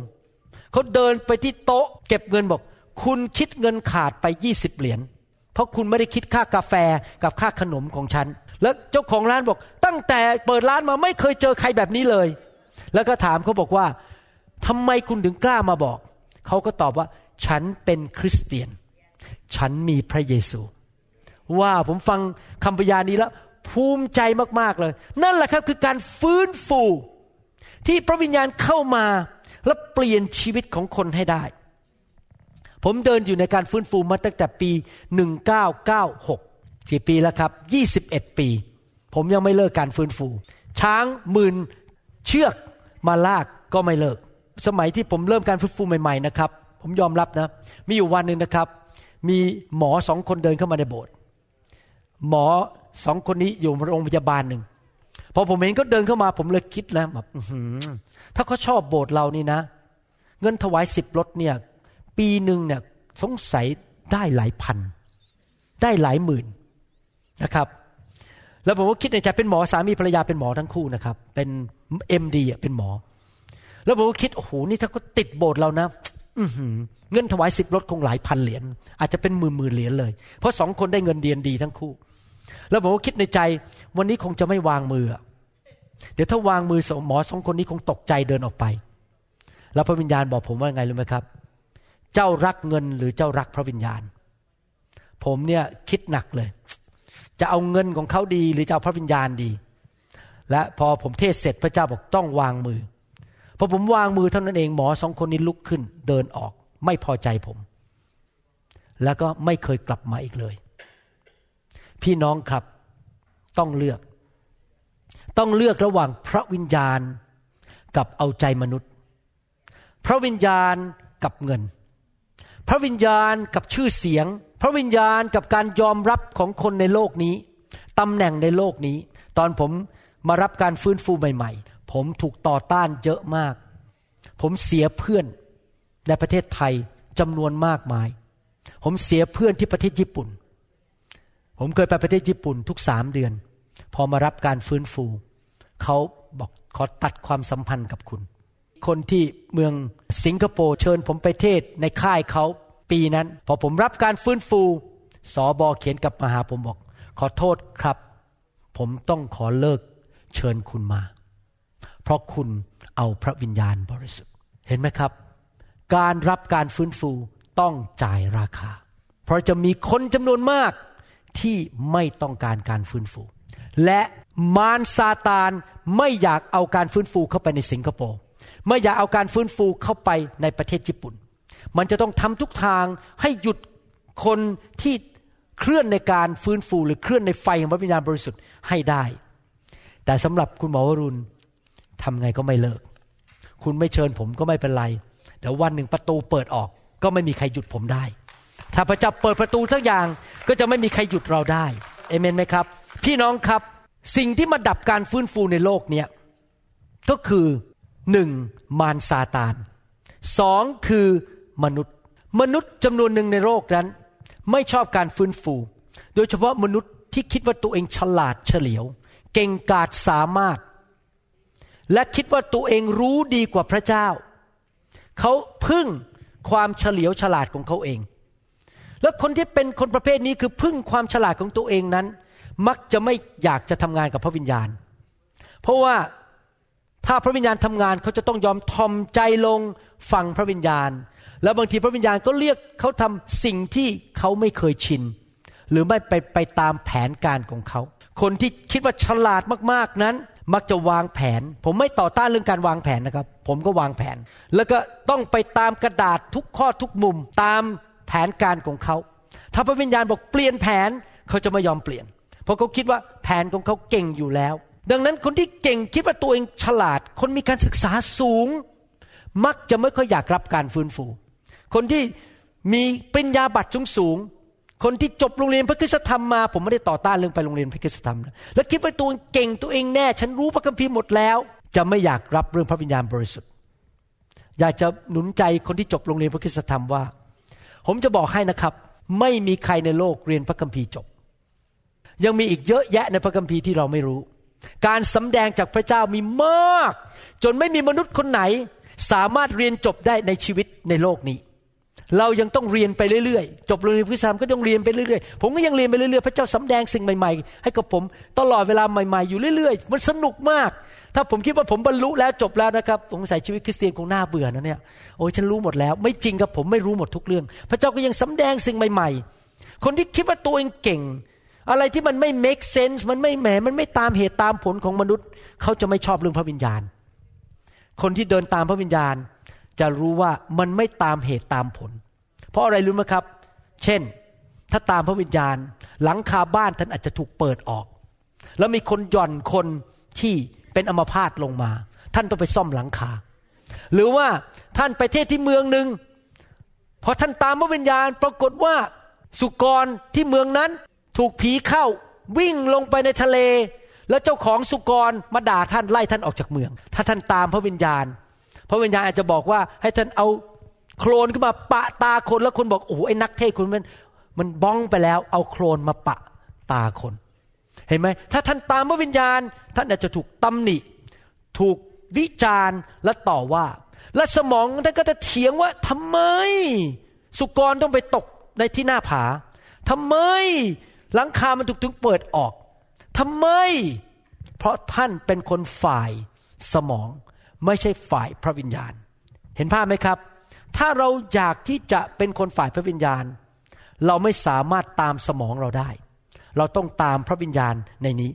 เขาเดินไปที่โต๊ะ เก็บเงินบอก คุณคิดเงินขาดไปยี่สิบเหรียญเพราะคุณไม่ได้คิดค่ากาแฟกับค่าขนมของฉัน แล้วเจ้าของร้านบอก ตั้งแต่เปิดร้านมาไม่เคยเจอใครแบบนี้เลย แล้วก็ถามเขาบอกว่าทำไมคุณถึงกล้ามาบอก เขาก็ตอบว่า ฉันเป็นคริสเตียน ฉันมีพระเยซู ว่าผมฟังคำพยานนี้แล้ว ภูมิใจมากๆเลย นั่นแหละครับคือการฟื้นฟูที่พระวิญญาณเข้ามาและเปลี่ยนชีวิตของคนให้ได้ ผมเดินอยู่ในการฟื้นฟูมาตั้งแต่ปี 1996 กี่ปีแล้วครับยี่สิบเอ็ดปี ผมยังไม่เลิกการฟื้นฟู ช้างหมื่นเชือกมาลากก็ไม่เลิก สมัยที่ผมเริ่มการฟื้นฟูใหม่ๆนะครับ ผมยอมรับนะ มีอยู่วันหนึ่งนะครับ มีหมอสองคนเดินเข้ามาในโบสถ์หมอสองคนนี้อยู่โรงพยาบาลหนึ่งพอผมเห็นเขาเดินเข้ามา ผมเลยคิดแล้วแบบถ้าเขาชอบโบสถ์เรานี่นะ เงินถวายสิบรถเนี่ย ปีหนึ่งเนี่ยสงสัยได้หลายพัน ได้หลายหมื่น นะครับ แล้วผมก็คิดในใจเป็นหมอสามีภรรยาเป็นหมอทั้งคู่นะครับ เป็นเอ็มดีเป็นหมอ แล้วผมก็คิดโอ้โหนี่ถ้าก็ติดโบสถ์เรานะเงินถวายสิบรถคงหลายพันเหรียญอาจจะเป็นหมื่นหมื่นเหรียญเลย เพราะสองคนได้เงินเดือนดีทั้งคู่ แล้วผมก็คิดในใจ วันนี้คงจะไม่วางมือ เดี๋ยวถ้าวางมือหมอสองคนนี้คงตกใจเดินออกไป แล้วพระวิญญาณบอกผมว่าไงรู้ไหมครับ เจ้ารักเงินหรือเจ้ารักพระวิญญาณ ผมเนี่ยคิดหนักเลย จะเอาเงินของเขาดี หรือจะเอาพระวิญญาณดี และพอผมเทศเสร็จพระเจ้าบอกต้องวางมือพอผมวางมือเท่านั้นเองหมอสองคนนี้ลุกขึ้น เดินออกไม่พอใจผม แล้วก็ไม่เคยกลับมาอีกเลย พี่น้องครับต้องเลือก ต้องเลือกระหว่างพระวิญญาณกับเอาใจมนุษย์ พระวิญญาณกับเงิน พระวิญญาณกับชื่อเสียง พระวิญญาณกับการยอมรับของคนในโลกนี้ตำแหน่งในโลกนี้ ตอนผมมารับการฟื้นฟูใหม่ ๆ ผมถูกต่อต้านเยอะมาก ผมเสียเพื่อนในประเทศไทยจำนวนมากมาย ผมเสียเพื่อนที่ประเทศญี่ปุ่น ผมเคยไปประเทศญี่ปุ่นทุกสามเดือน พอมารับการฟื้นฟู เขาบอกขอตัดความสัมพันธ์กับคุณ คนที่เมืองสิงคโปร์เชิญผมไปเทศในค่ายเขาปีนั้น พอผมรับการฟื้นฟูสอบอเขียนกลับมาหาผมบอก ขอโทษครับ ผมต้องขอเลิกเชิญคุณมา เพราะคุณเอาพระวิญญาณบริสุทธิ์เห็นไหมครับ การรับการฟื้นฟูต้องจ่ายราคา เพราะจะมีคนจำนวนมากที่ไม่ต้องการการฟื้นฟู และมารซาตานไม่อยากเอาการฟื้นฟูเข้าไปในสิงคโปร์ ไม่อยากเอาการฟื้นฟูเข้าไปในประเทศญี่ปุ่น มันจะต้องทำทุกทางให้หยุดคนที่เคลื่อนในการฟื้นฟูหรือเคลื่อนในไฟของพระวิญญาณบริสุทธิ์ให้ได้ แต่สำหรับคุณหมอวรุณทำไงก็ไม่เลิก คุณไม่เชิญผมก็ไม่เป็นไร แต่วันหนึ่งประตูเปิดออกก็ไม่มีใครหยุดผมได้ ถ้าพระเจ้าเปิดประตูทั้งอย่างก็จะไม่มีใครหยุดเราได้เอเมนไหมครับ พี่น้องครับ สิ่งที่มาดับการฟื้นฟูในโลกเนี้ยก็คือ หนึ่งมารซาตานสองคือมนุษย์ มนุษย์จำนวนหนึ่งในโลกนั้น ไม่ชอบการฟื้นฟู โดยเฉพาะมนุษย์ที่คิดว่าตัวเองฉลาดเฉลียว เก่งกาจสามารถ และคิดว่าตัวเองรู้ดีกว่าพระเจ้า เขาพึ่งความเฉลียวฉลาดของเขาเอง แล้วคนที่เป็นคนประเภทนี้คือพึ่งความฉลาดของตัวเองนั้น มักจะไม่อยากจะทำงานกับพระวิญญาณ เพราะว่า ถ้าพระวิญญาณทำงานเขาจะต้องยอมทอมใจลงฟังพระวิญญาณ แล้วบางทีพระวิญญาณก็เรียกเขาทำสิ่งที่เขาไม่เคยชิน หรือไม่ไปไปตามแผนการของเขา คนที่คิดว่าฉลาดมากๆนั้น มักจะวางแผน ผมไม่ต่อต้านเรื่องการวางแผนนะครับ ผมก็วางแผน แล้วก็ต้องไปตามกระดาษทุกข้อทุกมุมตามแผนการของเขา ถ้าพระวิญญาณบอกเปลี่ยนแผนเขาจะไม่ยอมเปลี่ยน เพราะเขาคิดว่าแผนของเขาเก่งอยู่แล้ว ดังนั้นคนที่เก่งคิดว่าตัวเองฉลาด คนมีการศึกษาสูง มักจะไม่ค่อยอยากรับการฟื้นฟู คนที่มีปริญญาบัตรสูงสูงคนที่จบโรงเรียนพระคุณธรรมมา ผมไม่ได้ต่อต้านเรื่องไปโรงเรียนพระคุณธรรมนะแล้วคิดว่าตัวเก่งตัวเองแน่ ฉันรู้พระคัมภีร์หมดแล้ว จะไม่อยากรับเรื่องพระวิญญาณบริสุทธิ์ อยากจะหนุนใจคนที่จบโรงเรียนพระคุณธรรมว่า ผมจะบอกให้นะครับ ไม่มีใครในโลกเรียนพระคัมภีร์จบ ยังมีอีกเยอะแยะในพระคัมภีร์ที่เราไม่รู้ การสำแดงจากพระเจ้ามีมาก จนไม่มีมนุษย์คนไหน สามารถเรียนจบได้ในชีวิตในโลกนี้ เรายังต้องเรียนไปเรื่อยๆ จบโรงเรียนพิสามก็ต้องเรียนไปเรื่อยๆ ผมก็ยังเรียนไปเรื่อยๆ พระเจ้าสำแดงสิ่งใหม่ๆ ให้กับผมตลอดเวลาใหม่ๆ อยู่เรื่อยๆ มันสนุกมาก ถ้าผมคิดว่าผมบรรลุแล้วจบแล้วนะครับผมใส่ชีวิตคริสเตียนคงน่าเบื่อนะเนี่ย โอ้ยฉันรู้หมดแล้ว ไม่จริงครับผมไม่รู้หมดทุกเรื่อง พระเจ้าก็ยังสำแดงสิ่งใหม่ ๆ คนที่คิดว่าตัวเองเก่ง อะไรที่มันไม่ make sense มันไม่แหมมันไม่ตามเหตุตามผลของมนุษย์ เขาจะไม่ชอบเรื่องพระวิญญาณ คนที่เดินตามพระวิญญาณ จะรู้ว่ามันไม่ตามเหตุตามผล เพราะอะไรรู้ไหมครับ เช่น ถ้าตามพระวิญญาณ หลังคาบ้านท่านอาจจะถูกเปิดออก แล้วมีคนหย่อนคนที่เป็นอัมพาตลงมา ท่านต้องไปซ่อมหลังคา หรือว่าท่านไปเทศที่เมืองหนึ่งพอท่านตามพระวิญญาณปรากฏว่าสุกรที่เมืองนั้น ถูกผีเข้าวิ่งลงไปในทะเล แล้วเจ้าของสุกรมาด่าท่านไล่ท่านออกจากเมือง ถ้าท่านตามพระวิญญาณ พระวิญญาณอาจจะบอกว่าให้ท่านเอาโคลนขึ้นมาปะตาคนแล้วคนบอกโอ้โหไอ้นักเทศคุณมันมันบ้องไปแล้ว เอาโคลนมาปะตาคน เห็นไหมถ้าท่านตามพระวิญญาณ ท่านอาจจะถูกตำหนิ ถูกวิจารณ์และต่อว่า และสมองท่านก็จะเถียงว่าทำไม สุกรต้องไปตกในที่หน้าผาทำไม หลังคามันถูกถึงเปิดออกทำไม เพราะท่านเป็นคนฝ่ายสมอง ไม่ใช่ฝ่ายพระวิญญาณ เห็นภาพไหมครับ ถ้าเราอยากที่จะเป็นคนฝ่ายพระวิญญาณ เราไม่สามารถตามสมองเราได้ เราต้องตามพระวิญญาณในนี้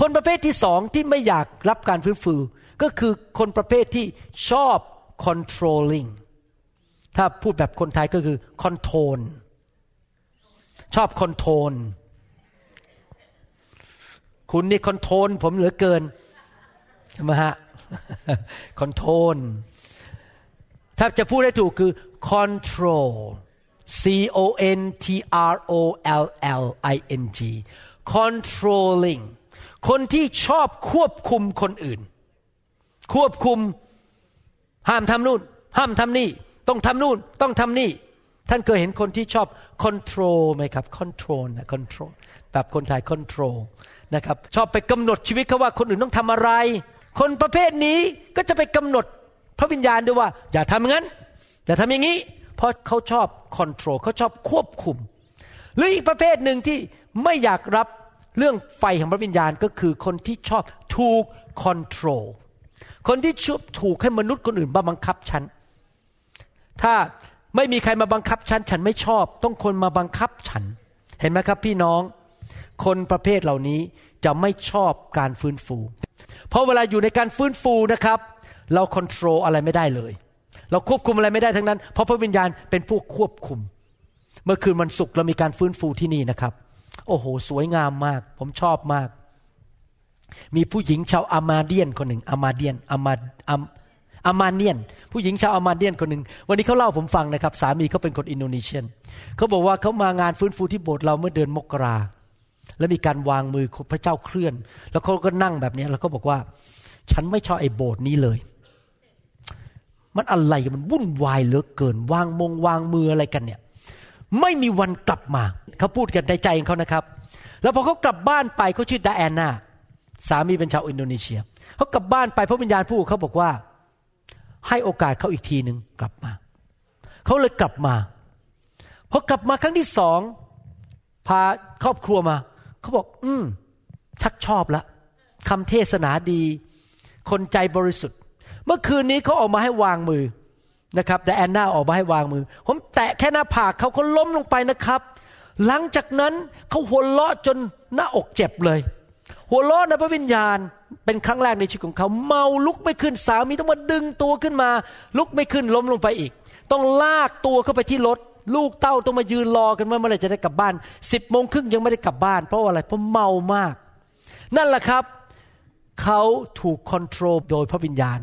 คนประเภทที่สองที่ไม่อยากรับการฟื้นฟูก็คือคนประเภทที่ชอบ controlling ถ้าพูดแบบคนไทยก็คือ control ชอบ control คุณนี่ control ผมเหลือเกินใช่ไหมฮะ control ถ้าจะพูดได้ถูกคือ control C O N T R O L L I N G controlling คนที่ชอบควบคุมคนอื่น ควบคุม ห้ามทำนู่น ห้ามทำนี่ ต้องทำนู่น ต้องทำนี่ ท่านเคยเห็นคนที่ชอบ control ไหมครับ control นะ controlแบบคนไทย control นะครับชอบไปกำหนดชีวิตเขาว่าคนอื่นต้องทำอะไร คนประเภทนี้ก็จะไปกำหนดพระวิญญาณด้วยว่า อย่าทำงั้น อย่าทำอย่างนี้ เพราะเขาชอบ control เขาชอบควบคุม หรืออีกประเภทหนึ่งที่ไม่อยากรับเรื่องไฟของพระวิญญาณก็คือคนที่ชอบถูก control คนที่ชอบถูกให้มนุษย์คนอื่นมาบังคับฉันถ้า ไม่มีใครมาบังคับฉัน ฉันไม่ชอบ ต้องคนมาบังคับฉัน เห็นไหมครับพี่น้อง คนประเภทเหล่านี้จะไม่ชอบการฟื้นฟู เพราะเวลาอยู่ในการฟื้นฟูนะครับ เราควบคุมอะไรไม่ได้เลย เราควบคุมอะไรไม่ได้ทั้งนั้น เพราะพระวิญญาณเป็นผู้ควบคุม เมื่อคืนวันศุกร์เรามีการฟื้นฟูที่นี่นะครับ โอ้โห สวยงามมาก ผมชอบมาก มีผู้หญิงชาวอามาเดียนคนหนึ่งอามาเดียนอามา อาอามาเนียน ผู้หญิงชาวอามาเนียนคนหนึ่งวันนี้เขาเล่าผมฟังนะครับ สามีเขาเป็นคนอินโดนีเซียนเขาบอกว่าเขามางานฟื้นฟูที่โบสถ์เราเมื่อเดือนมกราแล้วมีการวางมือพระเจ้าเคลื่อน แล้วเขาก็นั่งแบบนี้แล้วก็บอกว่า ฉันไม่ชอบไอ้โบสถ์นี้เลย มันอะไรมันวุ่นวายเหลือเกิน วางมงวางมืออะไรกันเนี่ย ไม่มีวันกลับมาเขาพูดกันในใจของเขานะครับ แล้วพอเขากลับบ้านไปเขาชื่อดาแอนนาสามีเป็นชาวอินโดนีเซียเขากลับบ้านไปพระวิญญาณพูดเขาบอกว่า ให้โอกาสเขาอีกทีหนึ่งกลับมา เขาเลยกลับมาพอกลับมาครั้งที่สองพาครอบครัวมาเขาบอก อืม ชักชอบละคำเทศนาดี คนใจบริสุทธิ์ เมื่อคืนนี้เขาออกมาให้วางมือนะครับ แต่แอนนาออกมาให้วางมือ ผมแตะแค่หน้าผากเขาเขาล้มลงไปนะครับ หลังจากนั้นเขาหัวเราะจนหน้าอกเจ็บเลย หัวเราะในพระวิญญาณ เป็นครั้งแรกในชีวิตของเขา เมาลุกไม่ขึ้นสามีต้องมาดึงตัวขึ้นมา ลุกไม่ขึ้นล้มลงไปอีก ต้องลากตัวเข้าไปที่รถ ลูกเต้าต้องมายืนรอกันว่าเมื่อไรจะได้กลับบ้านสิบโมงครึ่งยังไม่ได้กลับบ้านเพราะอะไรเพราะเมามาก นั่นแหละครับเขาถูกคอนโทรลโดยพระวิญญาณ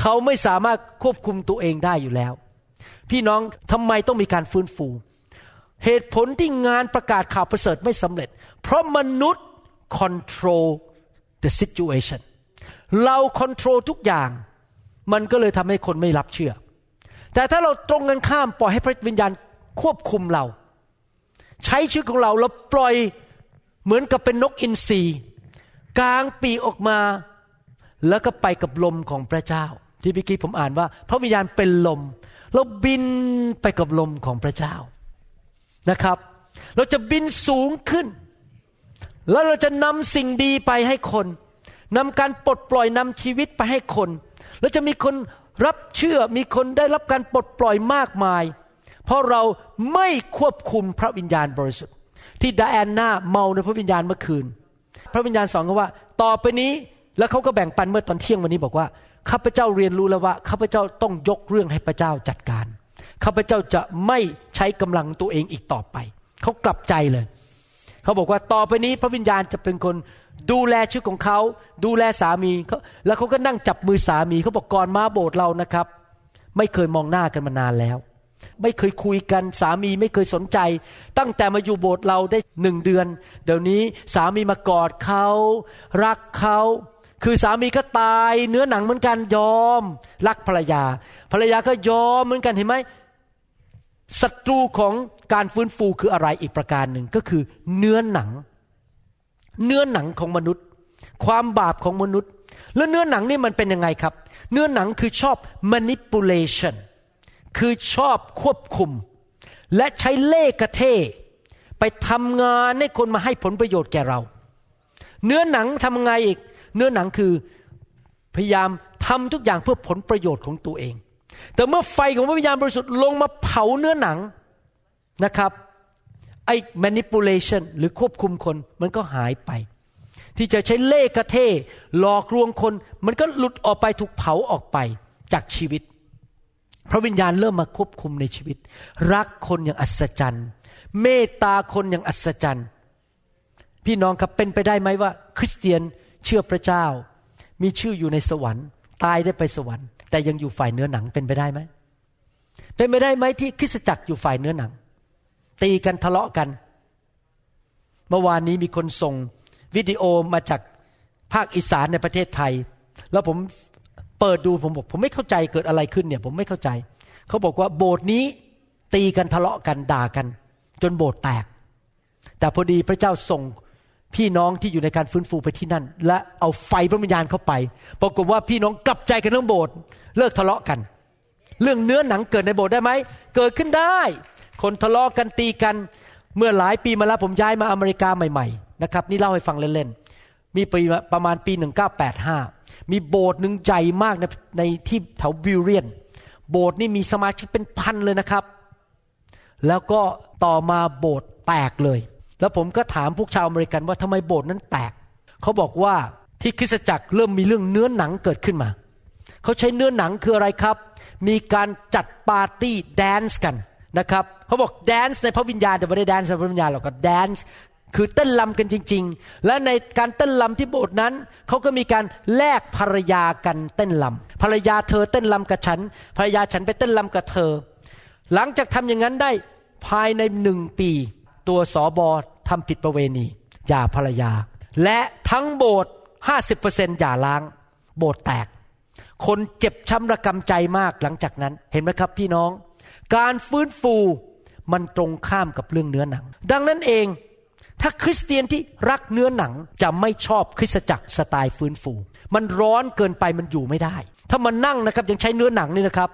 เขาไม่สามารถควบคุมตัวเองได้อยู่แล้ว พี่น้องทำไมต้องมีการฟื้นฟู เหตุผลที่งานประกาศข่าวประเสริฐไม่สำเร็จ เพราะมนุษย์ control the situation เรา control ทุกอย่าง มันก็เลยทำให้คนไม่รับเชื่อ แต่ถ้าเราตรงกันข้ามปล่อยให้พระวิญญาณควบคุมเรา ใช้ชีวิตของเราแล้วปล่อยเหมือนกับเป็นนกอินทรีกลางปีออกมา แล้วก็ไปกับลมของพระเจ้า ที่เมื่อกี้ผมอ่านว่า พระวิญญาณเป็นลม เราบินไปกับลมของพระเจ้านะครับ เราจะบินสูงขึ้น แล้วเราจะนำสิ่งดีไปให้คนนำการปลดปล่อยนำชีวิตไปให้คน แล้วจะมีคนรับเชื่อมีคนได้รับการปลดปล่อยมากมาย เพราะเราไม่ควบคุมพระวิญญาณบริสุทธิ์ ที่ดาแอนนาเมาในพระวิญญาณเมื่อคืน พระวิญญาณสอนเขาว่า ต่อไปนี้แล้วเขาก็แบ่งปันเมื่อตอนเที่ยงวันนี้บอกว่าข้าพเจ้าเรียนรู้แล้วว่าข้าพเจ้าต้องยกเรื่องให้พระเจ้าจัดการข้าพเจ้าจะไม่ใช้กำลังตัวเองอีกต่อไปเขากลับใจเลย เขาบอกว่าต่อไปนี้พระวิญญาณจะเป็นคนดูแลชีวิตของเขา ดูแลสามีเขาแล้วเขาก็นั่งจับมือสามีเขาบอกก่อนมาโบสถ์เรานะครับ ไม่เคยมองหน้ากันมานานแล้ว ไม่เคยคุยกันสามีไม่เคยสนใจ ตั้งแต่มาอยู่โบสถ์เราได้หนึ่งเดือน เดี๋ยวนี้สามีมากอดเขารักเขาคือสามีก็ตายเนื้อหนังเหมือนกันยอม รักภรรยา ภรรยาก็ยอมเหมือนกันเห็นไหม ศัตรูของการฟื้นฟูคืออะไรอีกประการหนึ่งก็คือ เนื้อหนัง เนื้อหนังของมนุษย์ ความบาปของมนุษย์ แล้วเนื้อหนังนี่มันเป็นยังไงครับ เนื้อหนังคือชอบ manipulation คือชอบควบคุม และใช้เล่กระเทไปทำงานให้คนมาให้ผลประโยชน์แก่เรา เนื้อหนังทำไงอีก เนื้อหนังคือพยายามทำทุกอย่างเพื่อผลประโยชน์ของตัวเอง แต่เมื่อไฟของพระวิญญาณบริสุทธิ์ลงมาเผาเนื้อหนังนะครับไอ้ manipulation หรือควบคุมคนมันก็หายไป ที่จะใช้เล่กระเทหลอกลวงคน มันก็หลุดออกไปถูกเผาออกไปจากชีวิต พระวิญญาณเริ่มมาควบคุมในชีวิต รักคนอย่างอัศจรรย์ เมตตาคนอย่างอัศจรรย์ พี่น้องครับเป็นไปได้ไหมว่า คริสเตียนเชื่อพระเจ้า มีชื่ออยู่ในสวรรค์ ตายได้ไปสวรรค์ แต่ยังอยู่ฝ่ายเนื้อหนังเป็นไปได้ไหมเป็นไปได้ไหมที่คริสตจักรอยู่ฝ่ายเนื้อหนัง ตีกันทะเลาะกัน เมื่อวานนี้มีคนส่งวิดีโอมาจากภาคอีสานในประเทศไทย แล้วผมเปิดดูผมบอกผมไม่เข้าใจเกิดอะไรขึ้นเนี่ย ผมไม่เข้าใจ เขาบอกว่าโบสถ์นี้ตีกันทะเลาะกันด่ากัน จนโบสถ์แตก แต่พอดีพระเจ้าส่ง พี่น้องที่อยู่ในการฟื้นฟูไปที่นั่น และเอาไฟพระวิญญาณเข้าไป ปรากฏว่าพี่น้องกลับใจกันทั้งโบสถ์เลิกทะเลาะกัน เรื่องเนื้อหนังเกิดในโบสถ์ได้ไหมเกิดขึ้นได้ คนทะเลาะกันตีกันเมื่อหลายปีมาแล้วผมย้ายมาอเมริกาใหม่ๆนะครับนี่เล่าให้ฟังเล่นๆมีปีประมาณปี 1985 มีโบสถ์หนึ่งใหญ่มากในในที่แถวบิวเรียน โบสถ์นี่มีสมาชิกเป็นพันเลยนะครับ แล้วก็ต่อมาโบสถ์แตกเลย แล้วผมก็ถามพวกชาวอเมริกันว่าทำไมโบสถ์นั้นแตก เขาบอกว่าที่คริสตจักรเริ่มมีเรื่องเนื้อหนังเกิดขึ้นมา เขาใช้เนื้อหนังคืออะไรครับ มีการจัดปาร์ตี้ dance กันนะครับเขาบอก dance ในพระวิญญาณแต่ไม่ได้ dance ในพระวิญญาณหรอกก็ dance คือเต้นรำกันจริง ๆ และในการเต้นรำที่โบสถ์นั้น เขาก็มีการแลกภรรยากันเต้นรำภรรยาเธอเต้นรำกับฉัน ภรรยาฉันไปเต้นรำกับเธอ หลังจากทำอย่างนั้นได้ภายในหนึ่งปี ตัวศบอทำผิดประเวณีหย่าภรรยา และทั้งโบสถ์ห้าสิบเปอร์เซ็นต์หย่าล้าง โบสถ์แตก คนเจ็บช้ำระกำใจมากหลังจากนั้นเห็นไหมครับพี่น้อง การฟื้นฟูมันตรงข้ามกับเรื่องเนื้อหนัง ดังนั้นเองถ้าคริสเตียนที่รักเนื้อหนังจะไม่ชอบคริสตจักรสไตล์ฟื้นฟู มันร้อนเกินไปมันอยู่ไม่ได้ ถ้ามันนั่งนะครับยังใช้เนื้อหนังนี่นะครับ